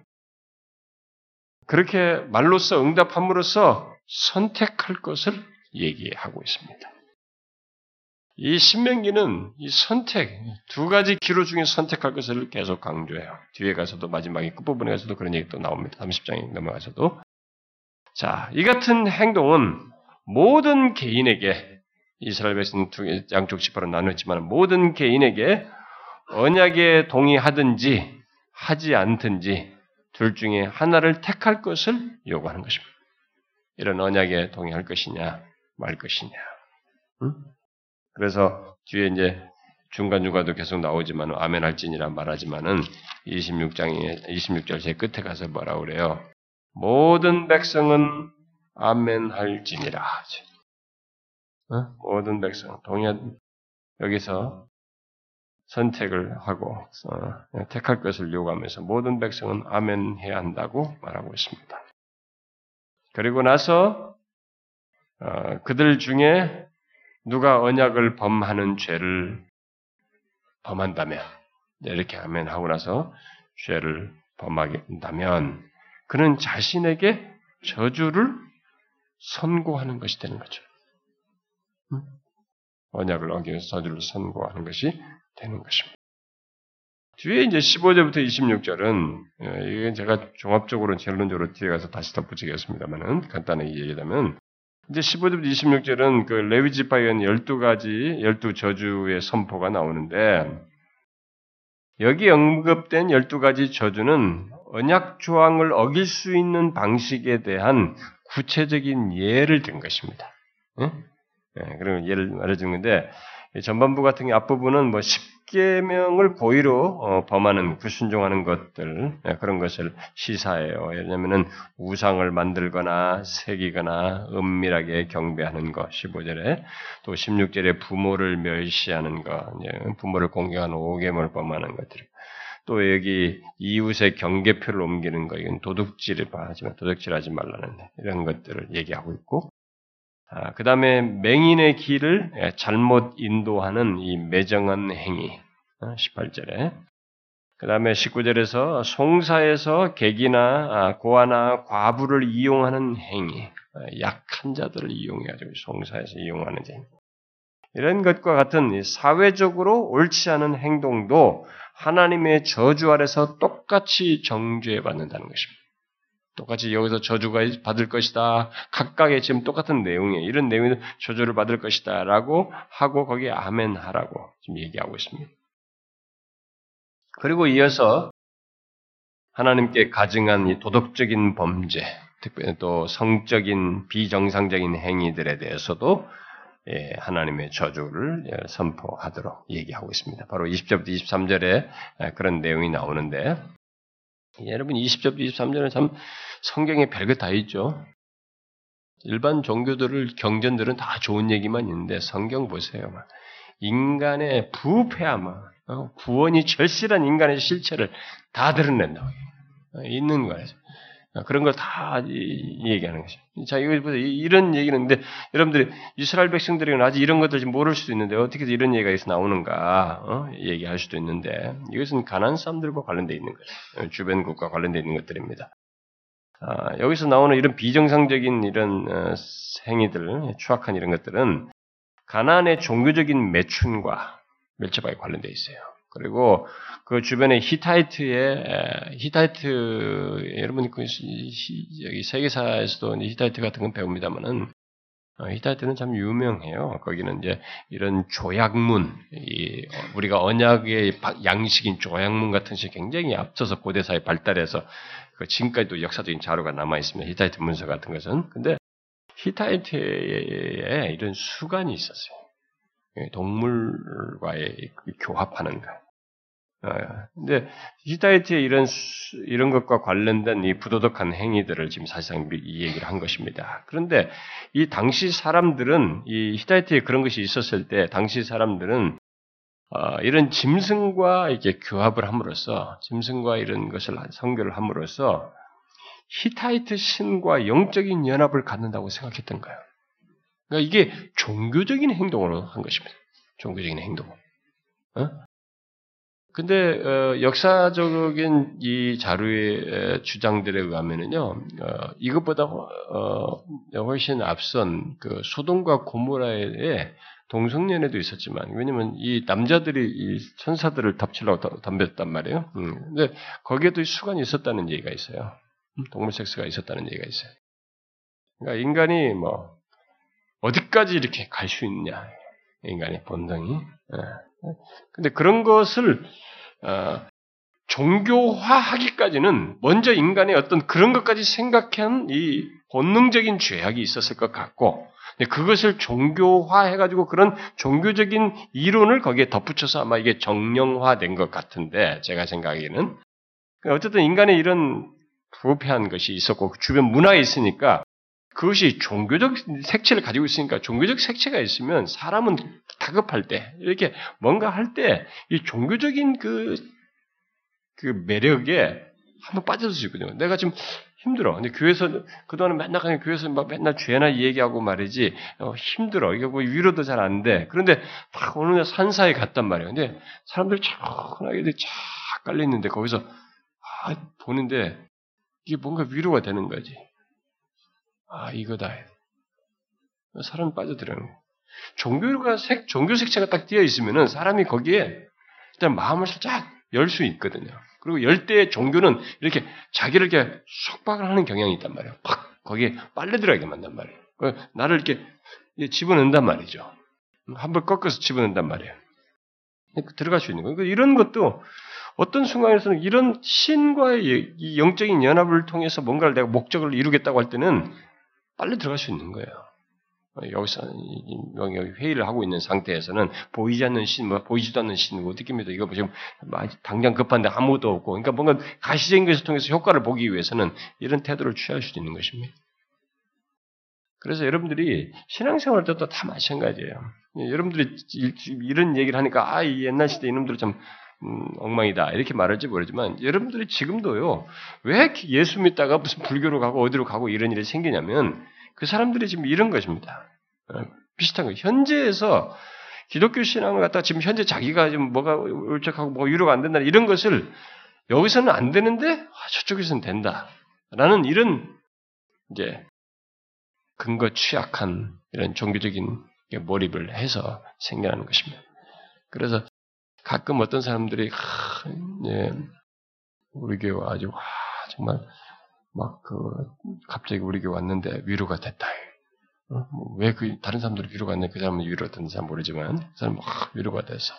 그렇게 말로써 응답함으로써 선택할 것을 얘기하고 있습니다. 이 신명기는 이 선택, 두 가지 기로 중에 선택할 것을 계속 강조해요. 뒤에 가서도 마지막에 끝부분에 가서도 그런 얘기 또 나옵니다. 30장에 넘어가서도. 자, 이 같은 행동은 모든 개인에게 이스라엘 백성 두 양쪽 지파로 나눴지만 모든 개인에게 언약에 동의하든지 하지 않든지 둘 중에 하나를 택할 것을 요구하는 것입니다. 이런 언약에 동의할 것이냐 말 것이냐. 응? 그래서 뒤에 이제 중간중간도 계속 나오지만 아멘 할지니라 말하지만은 26장에 26절 제 끝에 가서 뭐라 그래요? 모든 백성은 아멘 할지니라. 어? 모든 백성 동의한 여기서 선택을 하고 어, 택할 것을 요구하면서 모든 백성은 아멘 해야 한다고 말하고 있습니다. 그리고 나서 어, 그들 중에 누가 언약을 범하는 죄를 범한다면 이렇게 하면 하고 나서 죄를 범하게 된다면 그는 자신에게 저주를 선고하는 것이 되는 거죠. 언약을 어기면서 저주를 선고하는 것이 되는 것입니다. 뒤에 이제 15절부터 26절은 예, 이건 제가 종합적으로 결론적으로 뒤에 가서 다시 덧붙이겠습니다만은 간단하게 얘기하면 이제 15절부터 26절은 그 레위 지파의 12가지 12저주의 선포가 나오는데 여기 언급된 12가지 저주는 언약 조항을 어길 수 있는 방식에 대한 구체적인 예를 든 것입니다. 예? 예, 그러면 예를 말해주는 건데 전반부 같은 게 앞부분은 뭐 10 계명을 고의로 어, 범하는 불순종하는 것들 예, 그런 것을 시사해요. 왜냐하면은 우상을 만들거나 새기거나 은밀하게 경배하는 것 15절에 또 16절에 부모를 멸시하는 것 부모를 공경하는 오개을 범하는 것들 또 여기 이웃의 경계표를 옮기는 것 이건 도둑질을 하지만 도둑질하지 말라는 이런 것들을 얘기하고 있고 아, 그 다음에 맹인의 길을 예, 잘못 인도하는 이 매정한 행위. 18절에. 어, 그 다음에 19절에서 송사에서 객이나 아, 고아나 과부를 이용하는 행위. 어, 약한 자들을 이용해가지고 송사에서 이용하는 행위. 이런 것과 같은 사회적으로 옳지 않은 행동도 하나님의 저주 아래서 똑같이 정죄해 받는다는 것입니다. 똑같이 여기서 저주가 받을 것이다. 각각의 지금 똑같은 내용이에요. 이런 내용이 저주를 받을 것이다. 라고 하고 거기에 아멘 하라고 지금 얘기하고 있습니다. 그리고 이어서 하나님께 가증한 이 도덕적인 범죄, 특별히 또 성적인 비정상적인 행위들에 대해서도 예, 하나님의 저주를 예, 선포하도록 얘기하고 있습니다. 바로 20절부터 23절에 예, 그런 내용이 나오는데 여러분 20절, 23절은 참 성경에 별것 다 있죠. 일반 종교들을 경전들은 다 좋은 얘기만 있는데 성경 보세요. 인간의 부패함, 어, 구원이 절실한 인간의 실체를 다 드러낸다. 있는 거예요. 그런 걸 다 얘기하는 것이죠. 자, 이거 보세요. 이런 얘기는 근데 여러분들이 이스라엘 백성들이 아직 이런 것들 지 모를 수도 있는데 어떻게 이런 얘기가 여기서 나오는가 어? 얘기할 수도 있는데 이것은 가나안 사람들과 관련되어 있는 거예요. 주변국과 관련되어 있는 것들입니다. 아, 여기서 나오는 이런 비정상적인 이런 어, 행위들, 추악한 이런 것들은 가나안의 종교적인 매춘과 밀접하게 관련되어 있어요. 그리고 그 주변에 히타이트의 히타이트 여러분 그 여기 세계사에서도 히타이트 같은 건 배웁니다만은 어, 히타이트는 참 유명해요. 거기는 이제 이런 조약문, 이 우리가 언약의 양식인 조약문 같은 것이 굉장히 앞서서 고대사에 발달해서 그 지금까지도 역사적인 자료가 남아 있습니다. 히타이트 문서 같은 것은. 근데 히타이트에 이런 습관이 있었어요. 동물과의 교합하는 것. 어, 근데 히타이트의 이런 이런 것과 관련된 이 부도덕한 행위들을 지금 사실상 이 얘기를 한 것입니다. 그런데 이 당시 사람들은 이 히타이트에 그런 것이 있었을 때 당시 사람들은 어, 이런 짐승과 이게 교합을 함으로써 짐승과 이런 것을 성교를 함으로써 히타이트 신과 영적인 연합을 갖는다고 생각했던 거예요. 그러니까 이게 종교적인 행동으로 한 것입니다. 종교적인 행동. 어? 근데 어, 역사적인 이 자료의 주장들에 의하면은요, 어, 이것보다 어, 훨씬 앞선 그 소돔과 고모라의 동성연애도 있었지만, 왜냐면 이 남자들이 이 천사들을 덮치려고 덤볐단 말이에요. 음, 근데 거기에도 수관이 있었다는 얘기가 있어요. 음, 동물 섹스가 있었다는 얘기가 있어요. 그러니까 인간이 뭐 어디까지 이렇게 갈 수 있냐, 인간의 본성이. 예. 근데 그런 것을 어, 종교화하기까지는 먼저 인간의 어떤 그런 것까지 생각한 이 본능적인 죄악이 있었을 것 같고 그것을 종교화해가지고 그런 종교적인 이론을 거기에 덧붙여서 아마 이게 정령화된 것 같은데 제가 생각하기에는. 어쨌든 인간의 이런 부패한 것이 있었고 주변 문화에 있으니까 그것이 종교적 색채를 가지고 있으니까 종교적 색채가 있으면 사람은 다급할 때 이렇게 뭔가 할 때 이 종교적인 그, 그 매력에 한번 빠져들 수 있거든요. 내가 지금 힘들어. 근데 교회에서 그동안은 맨날 그냥 교회에서 막 맨날 죄나 얘기하고 말이지 어, 힘들어. 이게 뭐 위로도 잘 안 돼. 그런데 딱 어느 날 산사에 갔단 말이에요. 근데 사람들 차분하게 쫙 깔려 있는데 거기서 아, 보는데 이게 뭔가 위로가 되는 거지. 아, 이거다. 사람이 빠져들어요. 종교가 색, 종교 색채가 딱 띄어 있으면은 사람이 거기에 일단 마음을 살짝 열 수 있거든요. 그리고 열때 종교는 이렇게 자기를 이렇게 속박을 하는 경향이 있단 말이에요. 팍! 거기에 빨려 들어가게 만단 말이에요. 나를 이렇게 집어넣는단 말이죠. 한 번 꺾어서 집어넣는단 말이에요. 들어갈 수 있는 거예요. 그러니까 이런 것도 어떤 순간에서는 이런 신과의 영적인 연합을 통해서 뭔가를 내가 목적을 이루겠다고 할 때는 빨리 들어갈 수 있는 거예요. 여기서 여기 회의를 하고 있는 상태에서는 보이지 않는 신, 뭐 보이지도 않는 신, 뭐 어떻게 믿어? 이거 지금 당장 급한데 아무것도 없고, 그러니까 뭔가 가시적인 것을 통해서 효과를 보기 위해서는 이런 태도를 취할 수 있는 것입니다. 그래서 여러분들이 신앙생활 때도 다 마찬가지예요. 여러분들이 이런 얘기를 하니까 아, 이 옛날 시대 이놈들 참 음, 엉망이다 이렇게 말할지 모르지만 여러분들이 지금도요 왜 예수 믿다가 무슨 불교로 가고 어디로 가고 이런 일이 생기냐면 그 사람들이 지금 이런 것입니다. 어, 비슷한 거 현재에서 기독교 신앙을 갖다 지금 현재 자기가 지금 뭐가 울적하고 뭐가 위로가 안 된다 이런 것을 여기서는 안 되는데 아, 저쪽에서는 된다라는 이런 이제 근거 취약한 이런 종교적인 몰입을 해서 생겨나는 것입니다. 그래서 가끔 어떤 사람들이 하, 예, 우리 교회 아주 와, 정말 막 그 갑자기 우리 교회 왔는데 위로가 됐다. 어? 뭐 왜그 다른 사람들이 위로가 안 돼? 그 사람은 위로가 됐는지 잘 모르지만 그 사람은 막 위로가 돼서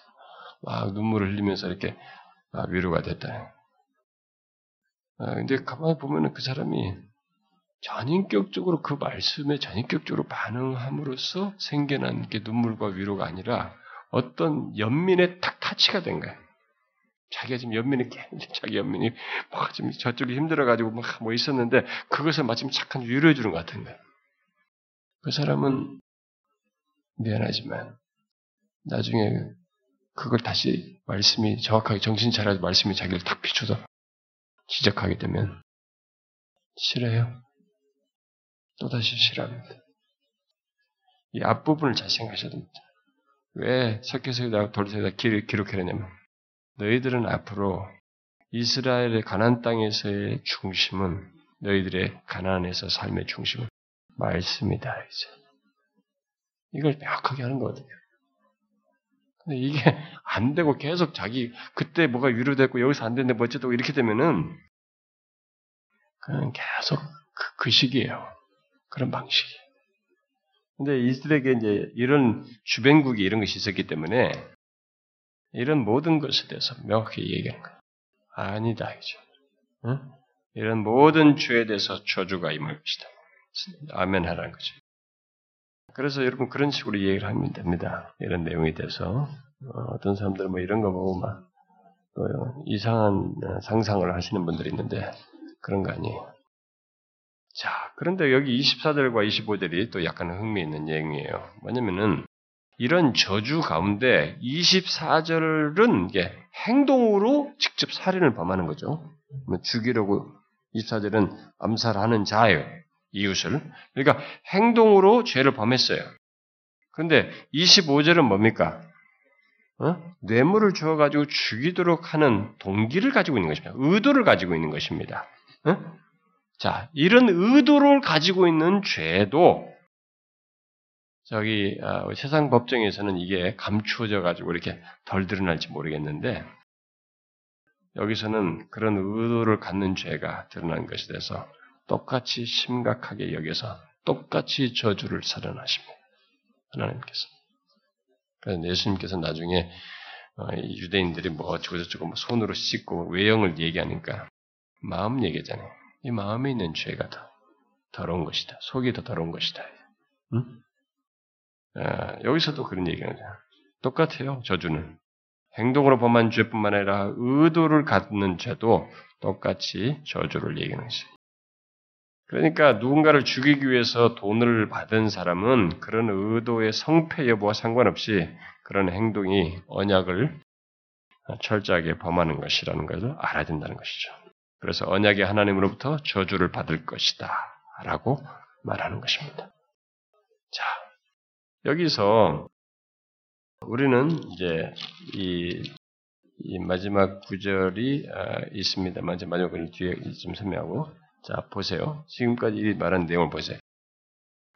막 눈물을 흘리면서 이렇게 아, 위로가 됐다. 아, 근데 가만히 보면은 그 사람이 전인격적으로 그 말씀에 전인격적으로 반응함으로써 생겨난 게 눈물과 위로가 아니라 어떤 연민의 탁 타치가 된 거예요. 자기가 지금 연민이 자기 연민이 막 지금 저쪽이 힘들어가지고 막 뭐 있었는데 그것을 마침 착한 위로해 주는 것 같은 거예요. 그 사람은 미안하지만 나중에 그걸 다시 말씀이 정확하게 정신 차려서 말씀이 자기를 탁 비춰서 지적하게 되면 싫어요. 또다시 싫어합니다. 이 앞부분을 잘 생각하셔야 됩니다. 왜 석회서에다 돌서에다 기록해내냐면 너희들은 앞으로 이스라엘의 가난 땅에서의 중심은 너희들의 가난에서 삶의 중심은 말씀이다. 이제 이걸 명확하게 하는 거거든요. 근데 이게 [laughs] 안 되고 계속 자기 그때 뭐가 위로됐고 여기서 안 됐는데 뭐 어쨌든 이렇게 되면은 그냥 계속 그, 그 시기예요. 그런 방식이에요. 근데 이들에게 이제 이런 주변국이 이런 것이 있었기 때문에 이런 모든 것에 대해서 명확히 얘기하는 거예요. 아니다, 이죠. 응? 이런 모든 죄에 대해서 저주가 임할 것이다. 아멘 하라는 거죠. 그래서 여러분 그런 식으로 얘기를 하면 됩니다. 이런 내용에 대해서. 어, 떤 사람들은 뭐 이런 거 보고 막 이상한 상상을 하시는 분들이 있는데 그런 거 아니에요. 자, 그런데 여기 24절과 25절이 또 약간 흥미있는 내용이에요. 뭐냐면은 이런 저주 가운데 24절은 이게 행동으로 직접 살인을 범하는 거죠. 뭐 죽이려고 24절은 암살하는 자예요. 이웃을. 그러니까 행동으로 죄를 범했어요. 그런데 25절은 뭡니까? 어? 뇌물을 주어가지고 죽이도록 하는 동기를 가지고 있는 것입니다. 의도를 가지고 있는 것입니다. 어? 자, 이런 의도를 가지고 있는 죄도 저기 아, 세상 법정에서는 이게 감추어져 가지고 이렇게 덜 드러날지 모르겠는데 여기서는 그런 의도를 갖는 죄가 드러난 것이 돼서 똑같이 심각하게 여겨서 똑같이 저주를 살아나십니다. 하나님께서. 그래서 예수님께서 나중에 어, 유대인들이 뭐 어쩌고저쩌고 뭐 손으로 씻고 외형을 얘기하니까 마음 얘기잖아요. 이 마음에 있는 죄가 더 더러운 것이다. 속이 더 더러운 것이다. 응? 아, 여기서도 그런 얘기가 나죠. 똑같아요. 저주는. 행동으로 범한 죄뿐만 아니라 의도를 갖는 죄도 똑같이 저주를 얘기하는 것이. 그러니까 누군가를 죽이기 위해서 돈을 받은 사람은 그런 의도의 성패 여부와 상관없이 그런 행동이 언약을 철저하게 범하는 것이라는 것을 알아야 된다는 것이죠. 그래서 언약의 하나님으로부터 저주를 받을 것이다. 라고 말하는 것입니다. 자, 여기서 우리는 이제 이, 이 마지막 구절이 아, 있습니다. 마지막 구절 뒤에 좀 설명하고. 자, 보세요. 지금까지 말한 내용을 보세요.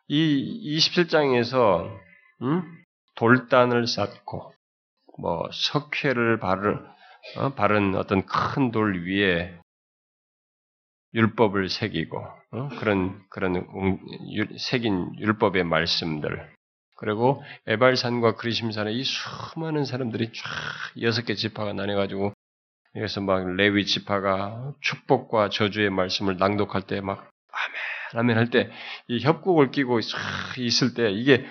이 27장에서, 음? 돌단을 쌓고, 뭐, 석회를 바른, 어? 바른 어떤 큰 돌 위에 율법을 새기고 어? 그런 그런 새긴 율법의 말씀들 그리고 에발산과 그리심산에 이 수많은 사람들이 쫙 여섯 개 지파가 나뉘어가지고 여기서 막 레위 지파가 축복과 저주의 말씀을 낭독할 때 막 아멘 아멘 할 때 이 협곡을 끼고 쫙 있을 때 이게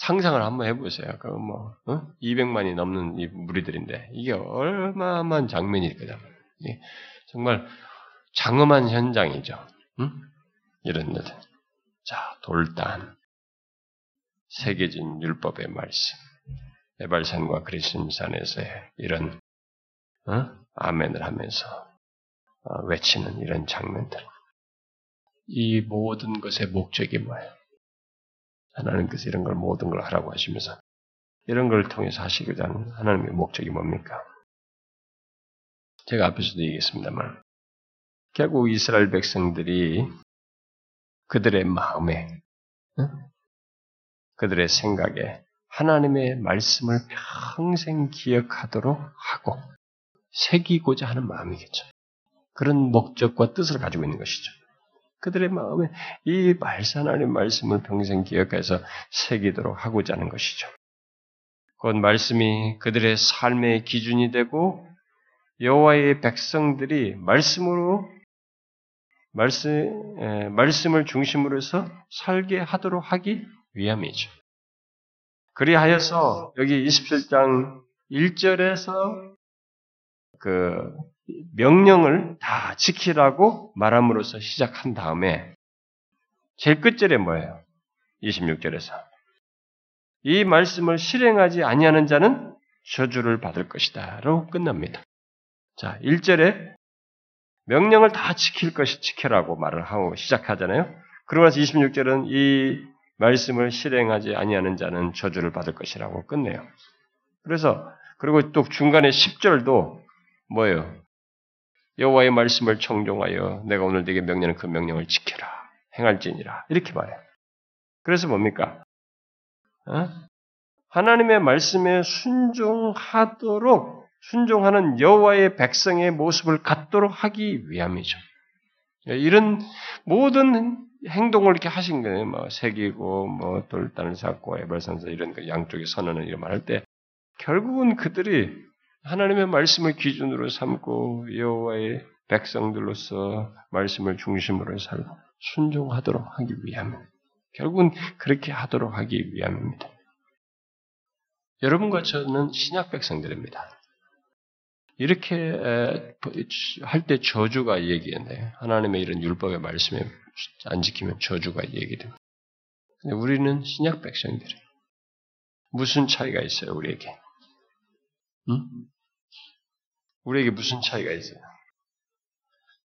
상상을 한번 해보세요. 그뭐 어? 200만이 넘는 이 무리들인데 이게 얼마만 장면일까요? 정말 장엄한 현장이죠. 응? 이런 것. 자, 돌단. 새겨진 율법의 말씀. 에발산과 그리스산에서의 이런 어? 아멘을 하면서 어, 외치는 이런 장면들. 이 모든 것의 목적이 뭐예요? 하나님께서 이런 걸 모든 걸 하라고 하시면서 이런 걸 통해서 하시고자 하는 하나님의 목적이 뭡니까? 제가 앞에서도 얘기했습니다만 결국 이스라엘 백성들이 그들의 마음에, 그들의 생각에 하나님의 말씀을 평생 기억하도록 하고 새기고자 하는 마음이겠죠. 그런 목적과 뜻을 가지고 있는 것이죠. 그들의 마음에 이 말씀 하나님 말씀을 평생 기억해서 새기도록 하고자 하는 것이죠. 곧 말씀이 그들의 삶의 기준이 되고 여호와의 백성들이 말씀으로 말씀, 에, 말씀을 중심으로 해서 살게 하도록 하기 위함이죠. 그리하여서 여기 27장 1절에서 그 명령을 다 지키라고 말함으로써 시작한 다음에 제일 끝절에 뭐예요? 26절에서 이 말씀을 실행하지 아니하는 자는 저주를 받을 것이다라고 끝납니다. 자, 1절에 명령을 다 지킬 것이 지켜라고 말을 하고 시작하잖아요. 그러고 나서 26절은 이 말씀을 실행하지 아니하는 자는 저주를 받을 것이라고 끝내요. 그래서 그리고 또 중간에 10절도 뭐예요? 여호와의 말씀을 청종하여 내가 오늘 네게 명령하는 그 명령을 지켜라 행할지니라 이렇게 말해요. 그래서 뭡니까? 어? 하나님의 말씀에 순종하도록 순종하는 여호와의 백성의 모습을 갖도록 하기 위함이죠. 이런 모든 행동을 이렇게 하신 거예요. 뭐 새기고 뭐 돌단을 쌓고 에벌산서 이런 거 양쪽에 선언을 이런 말할 때 결국은 그들이 하나님의 말씀을 기준으로 삼고 여호와의 백성들로서 말씀을 중심으로 살고 순종하도록 하기 위함. 결국은 그렇게 하도록 하기 위함입니다. 여러분과 저는 신약 백성들입니다. 이렇게 할 때 저주가 얘기했네. 하나님의 이런 율법의 말씀에 안 지키면 저주가 얘기됩니다. 우리는 신약 백성들이 무슨 차이가 있어요, 우리에게? 응? 우리에게 무슨 차이가 있어요?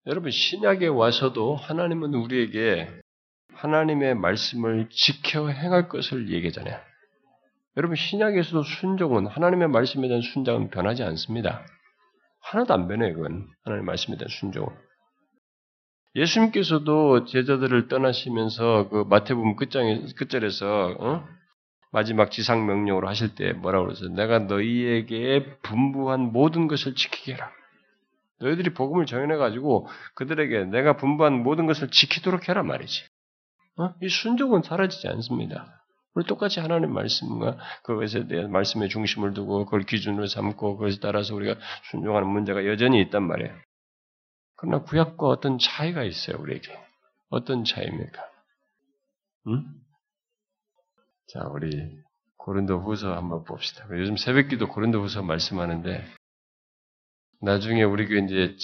여러분, 신약에 와서도 하나님은 우리에게 하나님의 말씀을 지켜 행할 것을 얘기하잖아요. 여러분, 신약에서도 순종은, 하나님의 말씀에 대한 순종은 변하지 않습니다. 하나도 안 변해요, 그건. 하나님의 말씀에 대한 순종은. 예수님께서도 제자들을 떠나시면서 그 마태복음 끝장에, 끝절에서, 어? 마지막 지상 명령으로 하실 때 뭐라고 그러세요? 내가 너희에게 분부한 모든 것을 지키게 해라. 너희들이 복음을 정해 가지고 그들에게 내가 분부한 모든 것을 지키도록 해라 말이지. 어? 이 순종은 사라지지 않습니다. 우리 똑같이 하나님 말씀과 그것에 대한 말씀의 중심을 두고 그걸 기준으로 삼고 그것에 따라서 우리가 순종하는 문제가 여전히 있단 말이에요. 그러나 구약과 어떤 차이가 있어요, 우리에게. 어떤 차이입니까? 응? 자, 우리 고린도 후서 한번 봅시다. 요즘 새벽 기도 고린도 후서 말씀하는데, 나중에 우리 교회 이제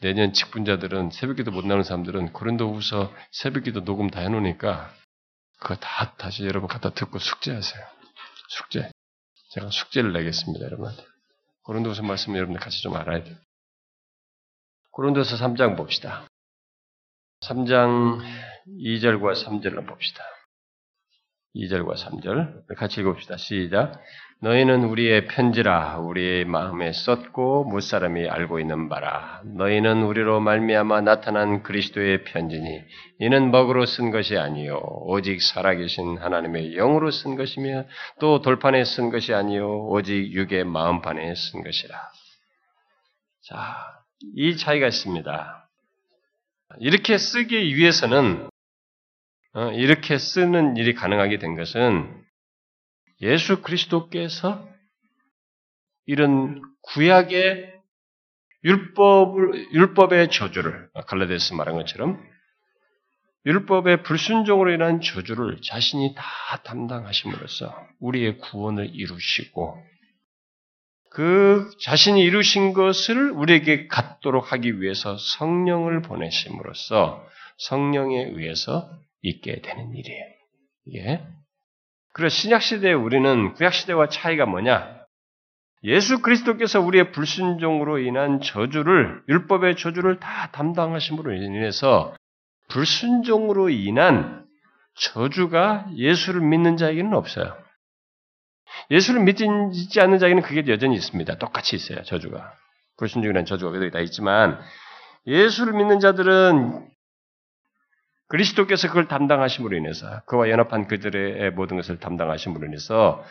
내년 직분자들은 새벽 기도 못 나오는 사람들은 고린도 후서 새벽 기도 녹음 다 해놓으니까, 그거 다 다시 여러분 갖다 듣고 숙제하세요. 숙제. 제가 숙제를 내겠습니다, 여러분한테. 고린도 후서 말씀 여러분들 같이 좀 알아야 돼요. 고린도서 3장 봅시다. 3장 2절과 3절을 봅시다. 2절과 3절 같이 읽읍시다. 시작. 너희는 우리의 편지라 우리의 마음에 썼고 무사람이 알고 있는 바라. 너희는 우리로 말미암아 나타난 그리스도의 편지니 이는 먹으로 쓴 것이 아니요 오직 살아계신 하나님의 영으로 쓴 것이며 또 돌판에 쓴 것이 아니요 오직 육의 마음판에 쓴 것이라. 자, 이 차이가 있습니다. 이렇게 쓰기 위해서는 어, 이렇게 쓰는 일이 가능하게 된 것은 예수 그리스도께서 이런 구약의 율법을, 율법의 저주를, 갈라데스 말한 것처럼, 율법의 불순종으로 인한 저주를 자신이 다 담당하심으로써 우리의 구원을 이루시고, 그 자신이 이루신 것을 우리에게 갖도록 하기 위해서 성령을 보내심으로써 성령에 의해서 있게 되는 일이에요. 이게. 그래서 신약 시대에 우리는 구약 시대와 차이가 뭐냐? 예수 그리스도께서 우리의 불순종으로 인한 저주를, 율법의 저주를 다 담당하심으로 인해서 불순종으로 인한 저주가 예수를 믿는 자에게는 없어요. 예수를 믿지 않는 자에게는 그게 여전히 있습니다. 똑같이 있어요, 저주가. 불순종이라는 저주가 여기 다 있지만, 예수를 믿는 자들은 그리스도께서 그걸 담당하심으로 인해서 그와 연합한 그들의 모든 것을 담당하심으로 인해서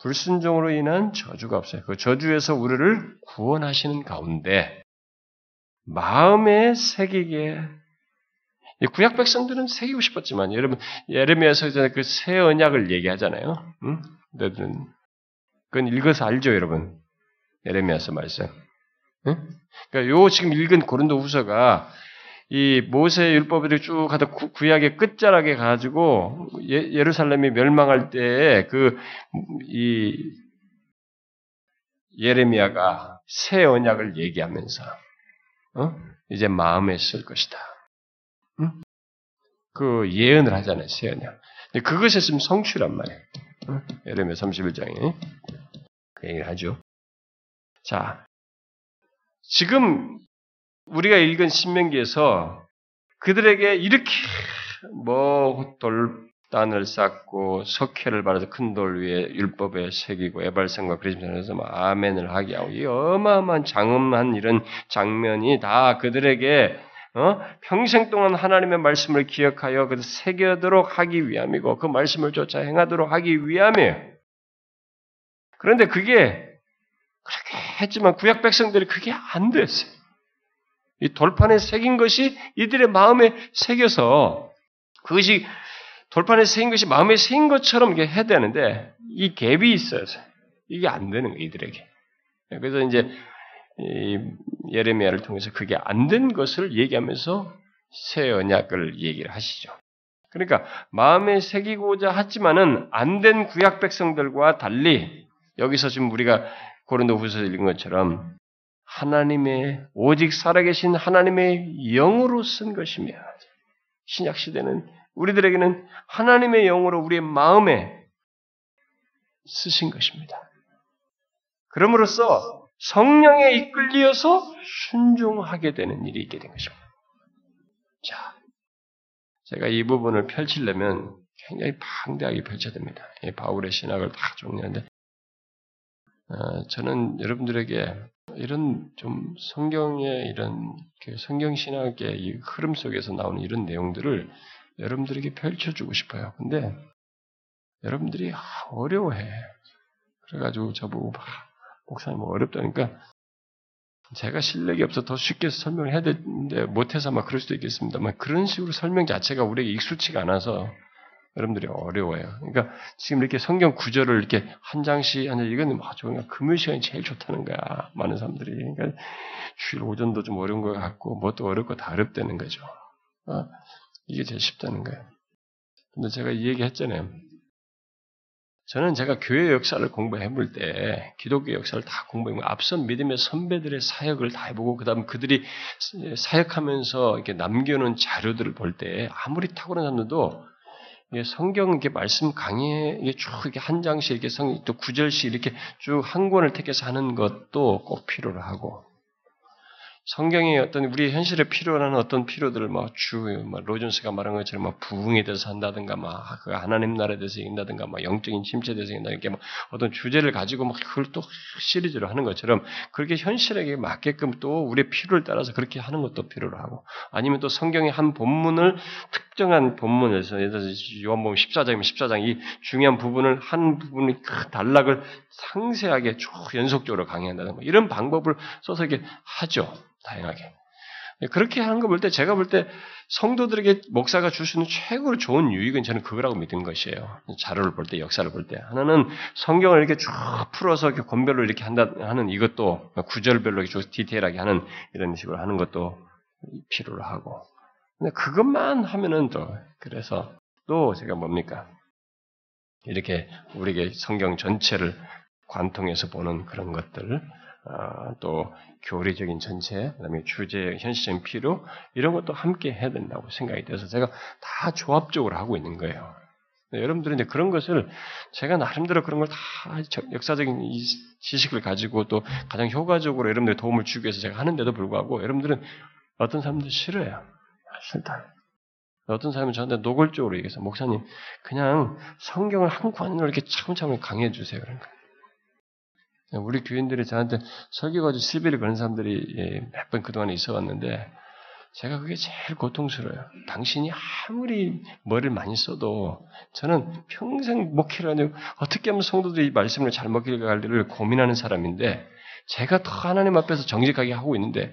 불순종으로 인한 저주가 없어요. 그 저주에서 우리를 구원하시는 가운데 마음에 새기게 구약 백성들은 새기고 싶었지만 여러분 예레미야서 그새 언약을 얘기하잖아요. 응? 그건 읽어서 알죠, 여러분. 예레미야서 말씀. 응? 그러니까 요 지금 읽은 고린도 후서가 이 모세 율법을 쭉 하다 구약의 끝자락에 가지고 예, 루살렘이 멸망할 때그이 예레미야가 새 언약을 얘기하면서 어? 이제 마음에 쓸 것이다. 응? 그 예언을 하잖아요, 새 언약. 그것에 지금 성취란 말이에요. 어? 예레미야 31장에 그 얘기를 하죠. 자, 지금 우리가 읽은 신명기에서 그들에게 이렇게 뭐 돌단을 쌓고 석회를 발라서 큰 돌 위에 율법에 새기고 에발성과 그리스도에서 아멘을 하게 하고 이 어마어마한 장엄한 이런 장면이 다 그들에게 어? 평생 동안 하나님의 말씀을 기억하여 그 새겨도록 하기 위함이고 그 말씀을 쫓아 행하도록 하기 위함이에요. 그런데 그게 그렇게 했지만 구약 백성들이 그게 안 됐어요. 이 돌판에 새긴 것이 이들의 마음에 새겨서 그것이 돌판에 새긴 것이 마음에 새긴 것처럼 이게 해야 되는데 이 갭이 있어요. 이게 안 되는 거예요, 이들에게. 그래서 이제 예레미야를 통해서 그게 안 된 것을 얘기하면서 새 언약을 얘기를 하시죠. 그러니까 마음에 새기고자 하지만은 안 된 구약 백성들과 달리 여기서 지금 우리가 고린도후서 읽은 것처럼 하나님의 오직 살아계신 하나님의 영으로 쓴 것이며 신약 시대는 우리들에게는 하나님의 영으로 우리의 마음에 쓰신 것입니다. 그럼으로써 성령에 이끌리어서 순종하게 되는 일이 있게 된 것입니다. 자, 제가 이 부분을 펼치려면 굉장히 방대하게 펼쳐야 됩니다. 바울의 신학을 다 정리하는데, 어, 저는 여러분들에게 이런 좀 성경의 이런 그 성경 신학의 이 흐름 속에서 나오는 이런 내용들을 여러분들에게 펼쳐주고 싶어요. 근데 여러분들이 어려워해. 그래가지고 저보고 막 목사님 어렵다니까 제가 실력이 없어 더 쉽게 설명을 해야 되는데 못해서 막 그럴 수도 있겠습니다만 그런 식으로 설명 자체가 우리에게 익숙치가 않아서 여러분들이 어려워요. 그러니까 지금 이렇게 성경 구절을 이렇게 한 장씩 하는 이건 아주 그냥 금요 시간이 제일 좋다는 거야. 많은 사람들이. 그러니까 주일 오전도 좀 어려운 것 같고 뭣도 어렵고 다 어렵다는 거죠. 어? 이게 제일 쉽다는 거예요. 근데 제가 이 얘기 했잖아요. 저는 제가 교회 역사를 공부해 볼 때, 기독교 역사를 다 공부해 보 앞선 믿음의 선배들의 사역을 다 해보고, 그 다음 그들이 사역하면서 이렇게 남겨놓은 자료들을 볼 때, 아무리 탁월한 사람들도 성경 이렇게 말씀 강의에 쭉 이렇게 한 장씩 이렇게 성, 또 구절씩 이렇게 쭉 한 권을 택해서 하는 것도 꼭 필요로 하고, 성경의 어떤 우리 현실에 필요한 어떤 필요들을 막 주, 막 로준스가 말한 것처럼 막 부흥에 대해서 한다든가, 막 그 하나님 나라에 대해서 얘기한다든가, 막 영적인 침체에 대해서 얘기한다 이렇게 막 어떤 주제를 가지고 막 그걸 또 시리즈로 하는 것처럼 그렇게 현실에게 맞게끔 또 우리의 필요를 따라서 그렇게 하는 것도 필요로 하고, 아니면 또 성경의 한 본문을 특정한 본문에서 예를 들어서 요한복음 14장이면 14장 이 중요한 부분을 한 부분의 그 단락을 상세하게 쭉 연속적으로 강의한다든가 이런 방법을 써서 이렇게 하죠. 다양하게. 그렇게 하는 거 볼 때 제가 볼 때 성도들에게 목사가 줄 수 있는 최고로 좋은 유익은 저는 그거라고 믿은 것이에요. 자료를 볼 때, 역사를 볼 때. 하나는 성경을 이렇게 쭉 풀어서 이렇게 권별로 이렇게 한다 하는 이것도 구절별로 이렇게 디테일하게 하는 이런 식으로 하는 것도 필요로 하고. 근데 그것만 하면은 또 그래서 또 제가 뭡니까? 이렇게 우리에게 성경 전체를 관통해서 보는 그런 것들 어, 또 교리적인 전체, 그다음에 주제, 현실적인 필요 이런 것도 함께 해야 된다고 생각이 돼서 제가 다 조합적으로 하고 있는 거예요. 여러분들은 이제 그런 것을 제가 나름대로 그런 걸 다 역사적인 지식을 가지고 또 가장 효과적으로 여러분들 도움을 주기 위해서 제가 하는데도 불구하고 여러분들은 어떤 사람들 싫어요. 싫다. 어떤 사람은 저한테 노골적으로 얘기해서 목사님 그냥 성경을 한 권으로 이렇게 차근차근 강의해 주세요. 거예요. 우리 교인들이 저한테 설교 가지고 시비를 거는 사람들이 예, 몇번 그동안에 있어 왔는데, 제가 그게 제일 고통스러워요. 당신이 아무리 머리를 많이 써도 저는 평생 목회를 하는 어떻게 하면 성도들이 이 말씀을 잘 먹힐까를 고민하는 사람인데 제가 더 하나님 앞에서 정직하게 하고 있는데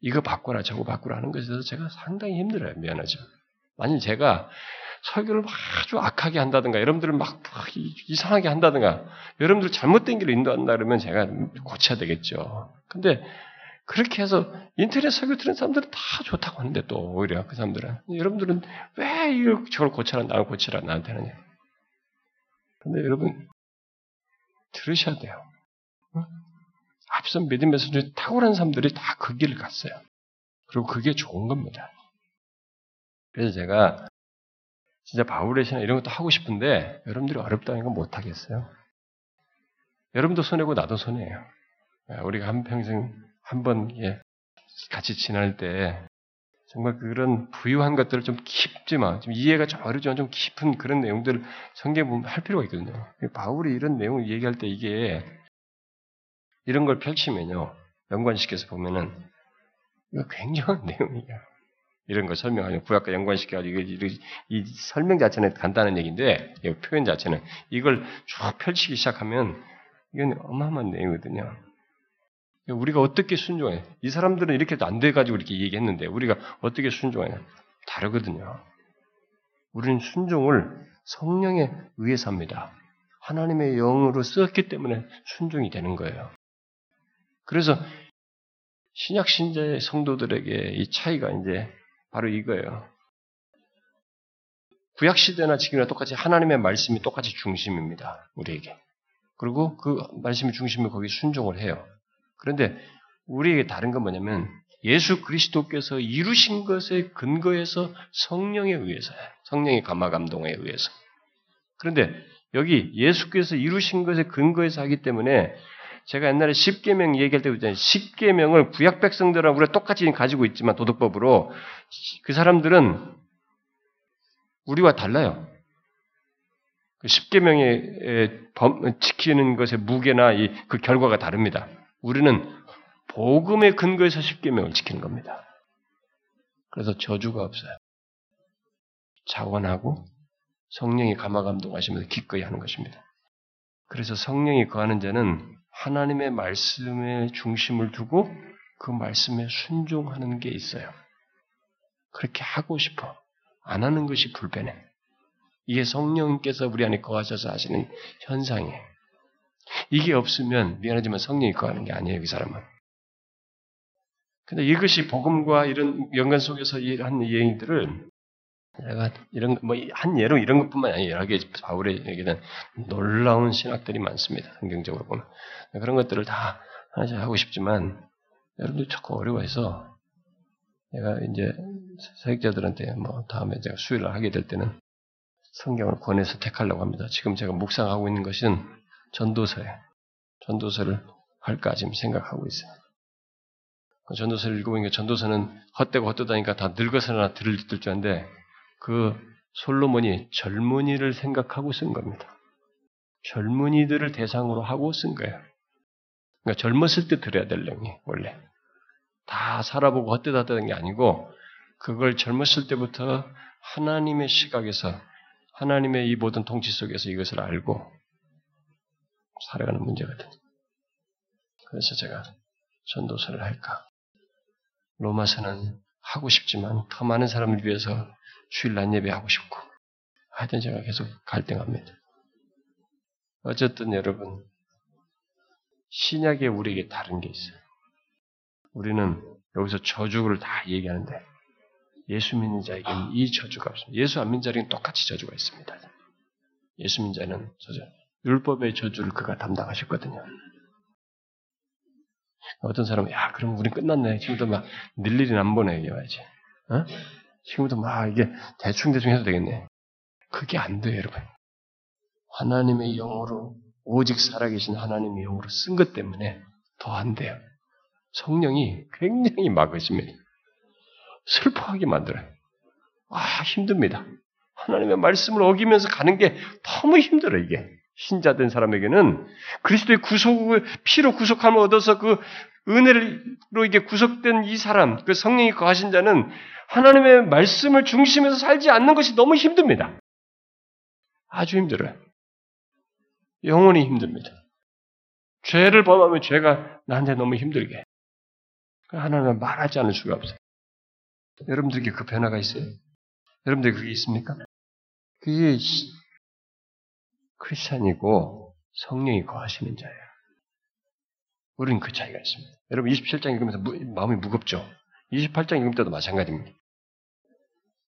이거 바꾸라 저거 바꾸라 하는 것에 대해서 제가 상당히 힘들어요. 미안하죠. 만약 제가 설교를 아주 악하게 한다든가, 여러분들을 막 이상하게 한다든가, 여러분들 잘못된 길로 인도한다 그러면 제가 고쳐야 되겠죠. 근데 그렇게 해서 인터넷 설교 들은 사람들은 다 좋다고 하는데 또 오히려 그 사람들은 여러분들은 왜 이걸 저걸 고쳐라 나를 고치라 나한테 하느냐. 근데 여러분 들으셔야 돼요. 앞선 믿음에서 탁월한 사람들이 다 그 길을 갔어요. 그리고 그게 좋은 겁니다. 그래서 제가 진짜 바울의 신앙 이런 것도 하고 싶은데 여러분들이 어렵다니까 못 하겠어요. 여러분도 손해고 나도 손해예요. 예, 우리가 한 평생 한번 예, 같이 지낼 때 정말 그런 부유한 것들을 좀 깊지만 좀 이해가 좀 어렵지만 좀 깊은 그런 내용들을 성경에 보면 할 필요가 있거든요. 바울이 이런 내용을 얘기할 때 이게 이런 걸 펼치면요. 연관시켜서 보면은 이거 굉장한 [laughs] 내용이야. 이런 걸 설명하면 구약과 연관시켜가지고 이, 이 설명 자체는 간단한 얘기인데 이 표현 자체는 이걸 쭉 펼치기 시작하면 이건 어마어마한 내용이거든요. 우리가 어떻게 순종해? 이 사람들은 이렇게도 안 돼가지고 이렇게 얘기했는데 우리가 어떻게 순종하냐? 다르거든요. 우리는 순종을 성령에 의해서 합니다. 하나님의 영으로 쓰었기 때문에 순종이 되는 거예요. 그래서 신약 신자의 성도들에게 이 차이가 이제 바로 이거예요. 구약 시대나 지금이나 똑같이 하나님의 말씀이 똑같이 중심입니다. 우리에게. 그리고 그 말씀이 중심이 거기 순종을 해요. 그런데 우리에게 다른 건 뭐냐면 예수 그리스도께서 이루신 것에 근거해서 성령에 의해서 성령의 감화 감동에 의해서. 그런데 여기 예수께서 이루신 것에 근거해서 하기 때문에 제가 옛날에 십계명 얘기할 때 그랬잖아요. 십계명을 구약 백성들하고 우리가 똑같이 가지고 있지만 도덕법으로 그 사람들은 우리와 달라요. 그 십계명에 지키는 것의 무게나 그 결과가 다릅니다. 우리는 복음의 근거에서 십계명을 지키는 겁니다. 그래서 저주가 없어요. 자원하고 성령이 감화 감동하시면서 기꺼이 하는 것입니다. 그래서 성령이 거하는 자는 하나님의 말씀에 중심을 두고 그 말씀에 순종하는 게 있어요. 그렇게 하고 싶어. 안 하는 것이 불편해. 이게 성령께서 우리 안에 거하셔서 하시는 현상이에요. 이게 없으면 미안하지만 성령이 거하는 게 아니에요, 이 사람은. 근데 이것이 복음과 이런 연관 속에서 한 얘기들을 내가 이런 뭐 한 예로 이런 것뿐만 아니라 여러 개 바울의 얘기는 놀라운 신학들이 많습니다. 성경적으로 보면 그런 것들을 다 하나씩 하고 싶지만 여러분들 자꾸 어려워해서 내가 이제 사역자들한테 뭐 다음에 제가 수요일을 하게 될 때는 성경을 권해서 택하려고 합니다. 지금 제가 묵상하고 있는 것은 전도서예요. 전도서를 할까 지금 생각하고 있어요. 그 전도서를 읽어보니까 전도서는 헛되고 헛되다니까 다 늙어서나 들을 줄 아는데 그 솔로몬이 젊은이를 생각하고 쓴 겁니다. 젊은이들을 대상으로 하고 쓴 거예요. 그러니까 젊었을 때 들어야 될 내용이 원래 다 살아보고 헛되다던 게 아니고 그걸 젊었을 때부터 하나님의 시각에서 하나님의 이 모든 통치 속에서 이것을 알고 살아가는 문제거든. 그래서 제가 전도서를 할까? 로마서는 하고 싶지만 더 많은 사람을 위해서 주일 날 예배하고 싶고 하여튼 제가 계속 갈등합니다. 어쨌든 여러분 신약에 우리에게 다른 게 있어요. 우리는 여기서 저주를 다 얘기하는데 예수 믿는 자에게는 이 저주가 없습니다. 예수 안 믿는 자에게는 똑같이 저주가 있습니다. 예수 믿는 자는 저주, 율법의 저주를 그가 담당하셨거든요. 어떤 사람은 야 그럼 우리 끝났네. 지금부터 막 늘일이 안 보내 이겨야지. 어? 지금부터 막 이게 대충 대충 해도 되겠네. 그게 안 돼요, 여러분. 하나님의 영으로 오직 살아계신 하나님의 영으로 쓴 것 때문에 더 안 돼요. 성령이 굉장히 막으십니다. 슬퍼하게 만들어요. 아, 힘듭니다. 하나님의 말씀을 어기면서 가는 게 너무 힘들어, 이게. 신자된 사람에게는 그리스도의 구속을, 피로 구속함을 얻어서 그 은혜로 이게 구속된 이 사람, 그 성령이 거하신 자는 하나님의 말씀을 중심에서 살지 않는 것이 너무 힘듭니다. 아주 힘들어요. 영원히 힘듭니다. 죄를 범하면 죄가 나한테 너무 힘들게. 하나님은 말하지 않을 수가 없어요. 여러분들에게 그 변화가 있어요? 여러분들 그게 있습니까? 그게 크리스찬이고 성령이 거하시는 자예요. 우리는 그 차이가 있습니다. 여러분 27장 읽으면서 마음이 무겁죠? 28장 읽을 때도 마찬가지입니다.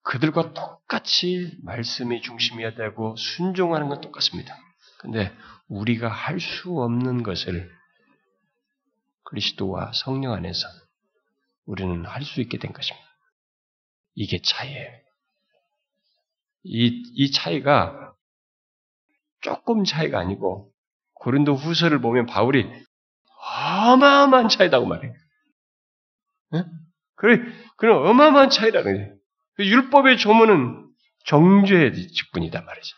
그들과 똑같이 말씀이 중심이어야 되고 순종하는 건 똑같습니다. 근데 우리가 할 수 없는 것을 그리스도와 성령 안에서 우리는 할 수 있게 된 것입니다. 이게 차이예요. 이, 이 차이가 조금 차이가 아니고 고린도 후서를 보면 바울이 어마어마한 차이다고 말해요. 예? 그래, 그런 어마어마한 차이라는 거예요. 그 율법의 조문은 정죄의 직분이다 말이죠.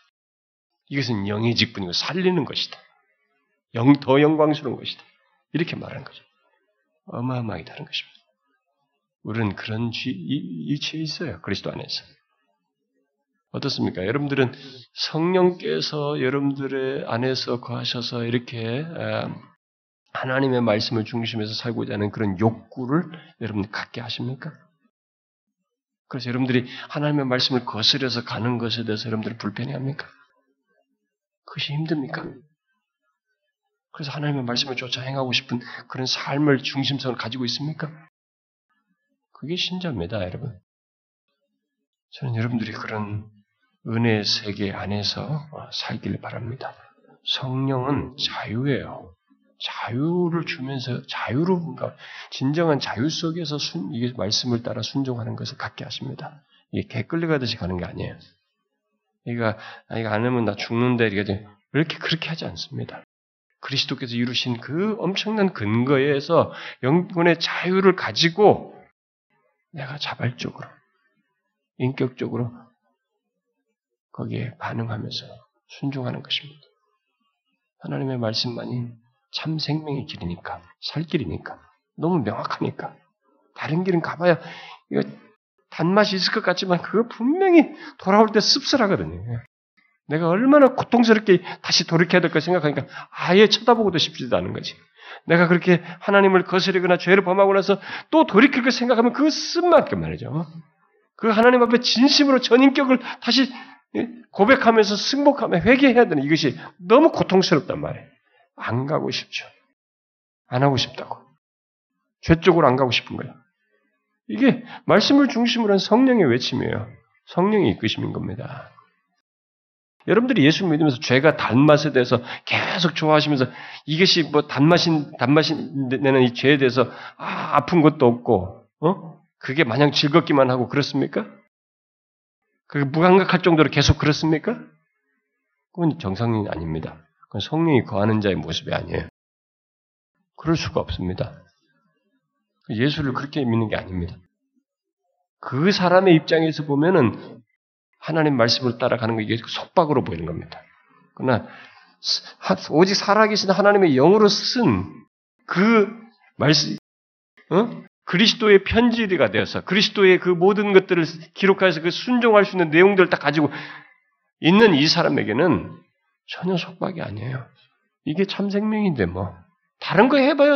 이것은 영의 직분이고 살리는 것이다. 영, 더 영광스러운 것이다. 이렇게 말하는 거죠. 어마어마하게 다른 것입니다. 우리는 그런 지, 이치에 있어요. 그리스도 안에서. 어떻습니까? 여러분들은 성령께서 여러분들의 안에서 거하셔서 이렇게 하나님의 말씀을 중심에서 살고자 하는 그런 욕구를 여러분 갖게 하십니까? 그래서 여러분들이 하나님의 말씀을 거스려서 가는 것에 대해서 여러분들이 불편해합니까? 그것이 힘듭니까? 그래서 하나님의 말씀을 쫓아 행하고 싶은 그런 삶을 중심성을 가지고 있습니까? 그게 신자입니다, 여러분. 저는 여러분들이 그런 은혜의 세계 안에서 살길 바랍니다. 성령은 자유예요. 자유를 주면서 자유로 뭔가 진정한 자유 속에서 순, 이게 말씀을 따라 순종하는 것을 갖게 하십니다. 이게 개 끌려가듯이 가는 게 아니에요. 이가 아, 이거 안 하면 나 죽는다 이렇게 이렇게 그렇게 하지 않습니다. 그리스도께서 이루신 그 엄청난 근거에서 영혼의 자유를 가지고 내가 자발적으로 인격적으로 거기에 반응하면서 순종하는 것입니다. 하나님의 말씀만이 참 생명의 길이니까, 살 길이니까, 너무 명확하니까. 다른 길은 가봐야 이거 단맛이 있을 것 같지만 그거 분명히 돌아올 때 씁쓸하거든요. 내가 얼마나 고통스럽게 다시 돌이켜야 될까 생각하니까 아예 쳐다보고도 싶지도 않은 거지. 내가 그렇게 하나님을 거스르거나 죄를 범하고 나서 또 돌이킬 걸 생각하면 그거 쓴만큼 말이죠. 그 하나님 앞에 진심으로 전인격을 다시 고백하면서 승복하며 회개해야 되는 이것이 너무 고통스럽단 말이에요. 안 가고 싶죠. 안 하고 싶다고. 죄 쪽으로 안 가고 싶은 거예요. 이게 말씀을 중심으로 한 성령의 외침이에요. 성령이 이끄시는 겁니다. 여러분들이 예수 믿으면서 죄가 단맛에 대해서 계속 좋아하시면서 이것이 뭐 단맛인 단맛이 내는 이 죄에 대해서 아, 아픈 것도 없고 어? 그게 마냥 즐겁기만 하고 그렇습니까? 그게 무감각할 정도로 계속 그렇습니까? 그건 정상이 아닙니다. 성령이 거하는 자의 모습이 아니에요. 그럴 수가 없습니다. 예수를 그렇게 믿는 게 아닙니다. 그 사람의 입장에서 보면은 하나님 말씀을 따라가는 게 속박으로 보이는 겁니다. 그러나 오직 살아계신 하나님의 영으로 쓴 그 말씀, 어? 그리스도의 편지가 되어서 그리스도의 그 모든 것들을 기록해서 그 순종할 수 있는 내용들을 다 가지고 있는 이 사람에게는 전혀 속박이 아니에요. 이게 참 생명인데 뭐 다른 거 해봐야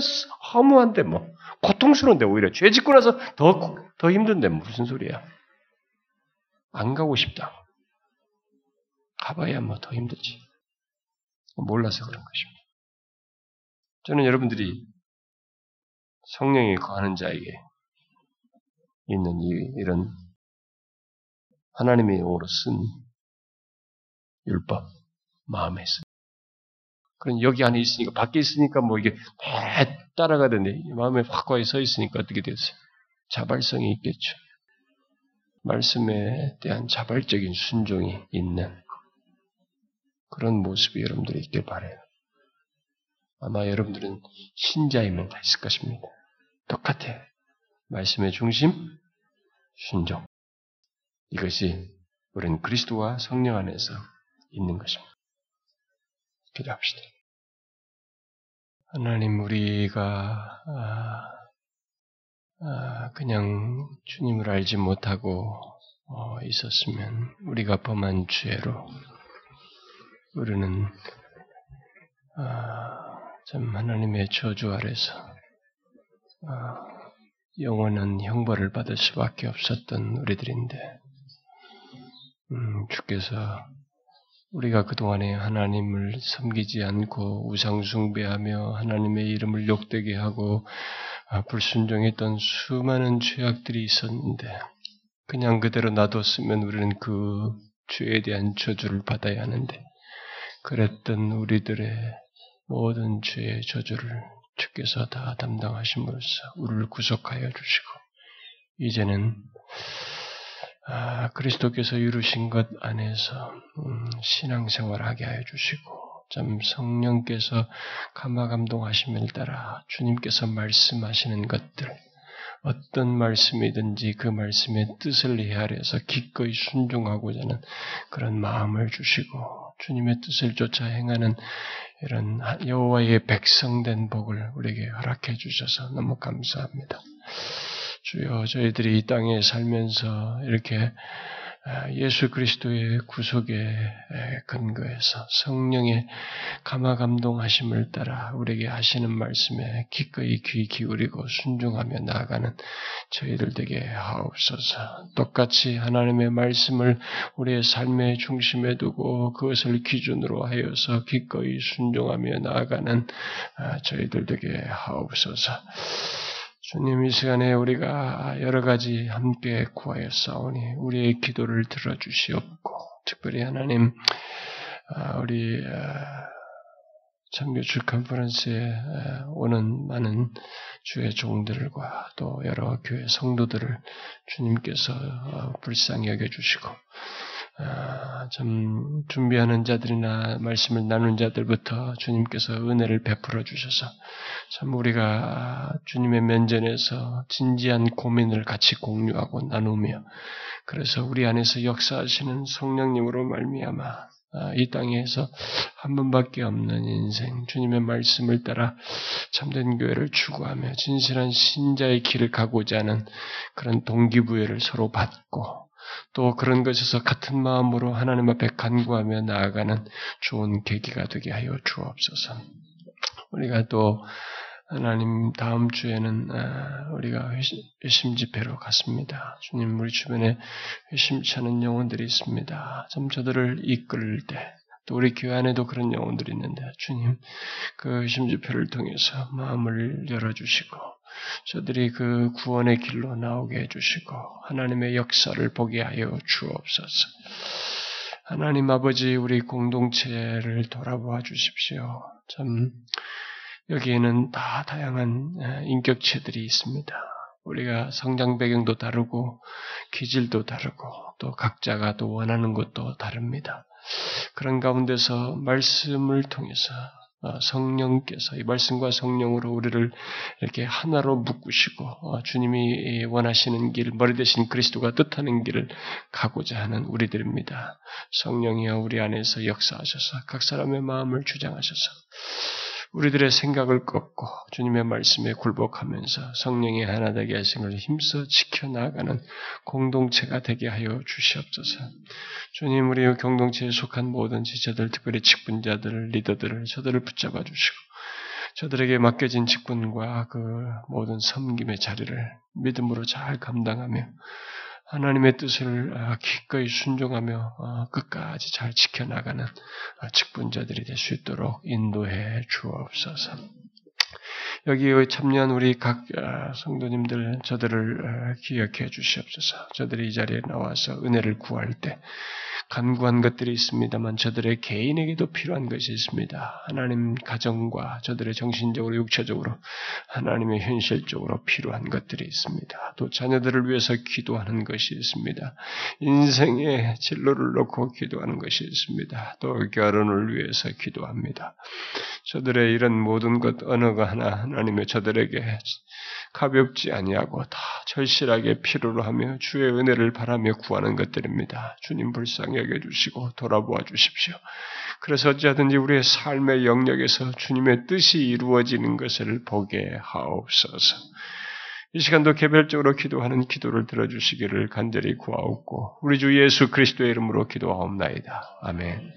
허무한데 뭐 고통스러운데 오히려 죄 짓고 나서 더 더 힘든데 무슨 소리야? 안 가고 싶다. 가봐야 뭐 더 힘들지. 몰라서 그런 것입니다. 저는 여러분들이 성령이 거하는 자에게 있는 이, 이런 하나님의 영으로 쓴 율법 마음에 있습니다. 그럼 여기 안에 있으니까 밖에 있으니까 뭐 이게 다 따라가던데 마음에 확고하게 서 있으니까 어떻게 됐어요? 자발성이 있겠죠. 말씀에 대한 자발적인 순종이 있는 그런 모습이 여러분들이 있길 바래요. 아마 여러분들은 신자이면 다 있을 것입니다. 똑같아. 말씀의 중심, 순종. 이것이 우리는 그리스도와 성령 안에서 있는 것입니다. 기도합시다. 하나님, 우리가 아, 아, 그냥 주님을 알지 못하고 어, 있었으면 우리가 범한 죄로 우리는 아, 참 하나님의 저주 아래서 영원한 형벌을 받을 수밖에 없었던 우리들인데 음, 주께서 우리가 그동안에 하나님을 섬기지 않고 우상숭배하며 하나님의 이름을 욕되게 하고 아, 불순종했던 수많은 죄악들이 있었는데 그냥 그대로 놔뒀으면 우리는 그 죄에 대한 저주를 받아야 하는데 그랬던 우리들의 모든 죄의 저주를 주께서 다 담당하심으로써 우리를 구속하여 주시고 이제는 아, 그리스도께서 이루신 것 안에서 음, 신앙생활하게 하여 주시고 참 성령께서 감화 감동하심을 따라 주님께서 말씀하시는 것들 어떤 말씀이든지 그 말씀의 뜻을 헤아려서 기꺼이 순종하고자 하는 그런 마음을 주시고 주님의 뜻을 쫓아 행하는 이런 여호와의 백성된 복을 우리에게 허락해 주셔서 너무 감사합니다. 주여 저희들이 이 땅에 살면서 이렇게 예수 그리스도의 구속의 근거에서 성령의 감화 감동하심을 따라 우리에게 하시는 말씀에 기꺼이 귀 기울이고 순종하며 나아가는 저희들 되게 하옵소서. 똑같이 하나님의 말씀을 우리의 삶의 중심에 두고 그것을 기준으로 하여서 기꺼이 순종하며 나아가는 아, 저희들 되게 하옵소서. 주님 이 시간에 우리가 여러 가지 함께 구하여 싸우니 우리의 기도를 들어주시옵고 특별히 하나님 아, 우리 참교주 아, 컨퍼런스에 아, 오는 많은 주의 종들과 또 여러 교회 성도들을 주님께서 어, 불쌍히 여겨주시고 참 준비하는 자들이나 말씀을 나눈 자들부터 주님께서 은혜를 베풀어 주셔서 참 우리가 주님의 면전에서 진지한 고민을 같이 공유하고 나누며 그래서 우리 안에서 역사하시는 성령님으로 말미암아 아, 이 땅에서 한 번밖에 없는 인생, 주님의 말씀을 따라 참된 교회를 추구하며 진실한 신자의 길을 가고자 하는 그런 동기부여를 서로 받고 또 그런 것에서 같은 마음으로 하나님 앞에 간구하며 나아가는 좋은 계기가 되게 하여 주옵소서. 우리가 또 하나님 다음 주에는 아, 우리가 회심 집회로 갔습니다. 주님 우리 주변에 회심치 않은 영혼들이 있습니다. 좀 저들을 이끌 때, 또 우리 교회 안에도 그런 영혼들이 있는데 주님 그 회심 집회를 통해서 마음을 열어주시고 저들이 그 구원의 길로 나오게 해주시고 하나님의 역사를 보게 하여 주옵소서. 하나님 아버지 우리 공동체를 돌아보아 주십시오. 참 여기에는 다 다양한 인격체들이 있습니다. 우리가 성장 배경도 다르고 기질도 다르고 또 각자가 또 원하는 것도 다릅니다. 그런 가운데서 말씀을 통해서 어, 성령께서 이 말씀과 성령으로 우리를 이렇게 하나로 묶으시고 어, 주님이 원하시는 길, 머리 대신 그리스도가 뜻하는 길을 가고자 하는 우리들입니다. 성령이여 우리 안에서 역사하셔서 각 사람의 마음을 주장하셔서 우리들의 생각을 꺾고 주님의 말씀에 굴복하면서 성령의 하나 되게 하신 것을 힘써 지켜나가는 공동체가 되게 하여 주시옵소서. 주님 우리 공동체에 속한 모든 지체들, 특별히 직분자들, 리더들을 저들을 붙잡아 주시고 저들에게 맡겨진 직분과 그 모든 섬김의 자리를 믿음으로 잘 감당하며 하나님의 뜻을 아, 기꺼이 순종하며 어, 끝까지 잘 지켜나가는 어, 직분자들이 될 수 있도록 인도해 주옵소서. 여기 참여한 우리 각 아, 성도님들 저들을 어, 기억해 주시옵소서. 저들이 이 자리에 나와서 은혜를 구할 때 간구한 것들이 있습니다만 저들의 개인에게도 필요한 것이 있습니다. 하나님 가정과 저들의 정신적으로 육체적으로 하나님의 현실적으로 필요한 것들이 있습니다. 또 자녀들을 위해서 기도하는 것이 있습니다. 인생의 진로를 놓고 기도하는 것이 있습니다. 또 결혼을 위해서 기도합니다. 저들의 이런 모든 것거 하나 하나님의 저들에게 가볍지 아니하고 다 절실하게 필요로 하며 주의 은혜를 바라며 구하는 것들입니다. 주님 불쌍히 여겨 주시고 돌아보아 주십시오. 그래서 어찌하든지 우리의 삶의 영역에서 주님의 뜻이 이루어지는 것을 보게 하옵소서. 이 시간도 개별적으로 기도하는 기도를 들어주시기를 간절히 구하옵고 우리 주 예수 그리스도의 이름으로 기도하옵나이다. 아멘.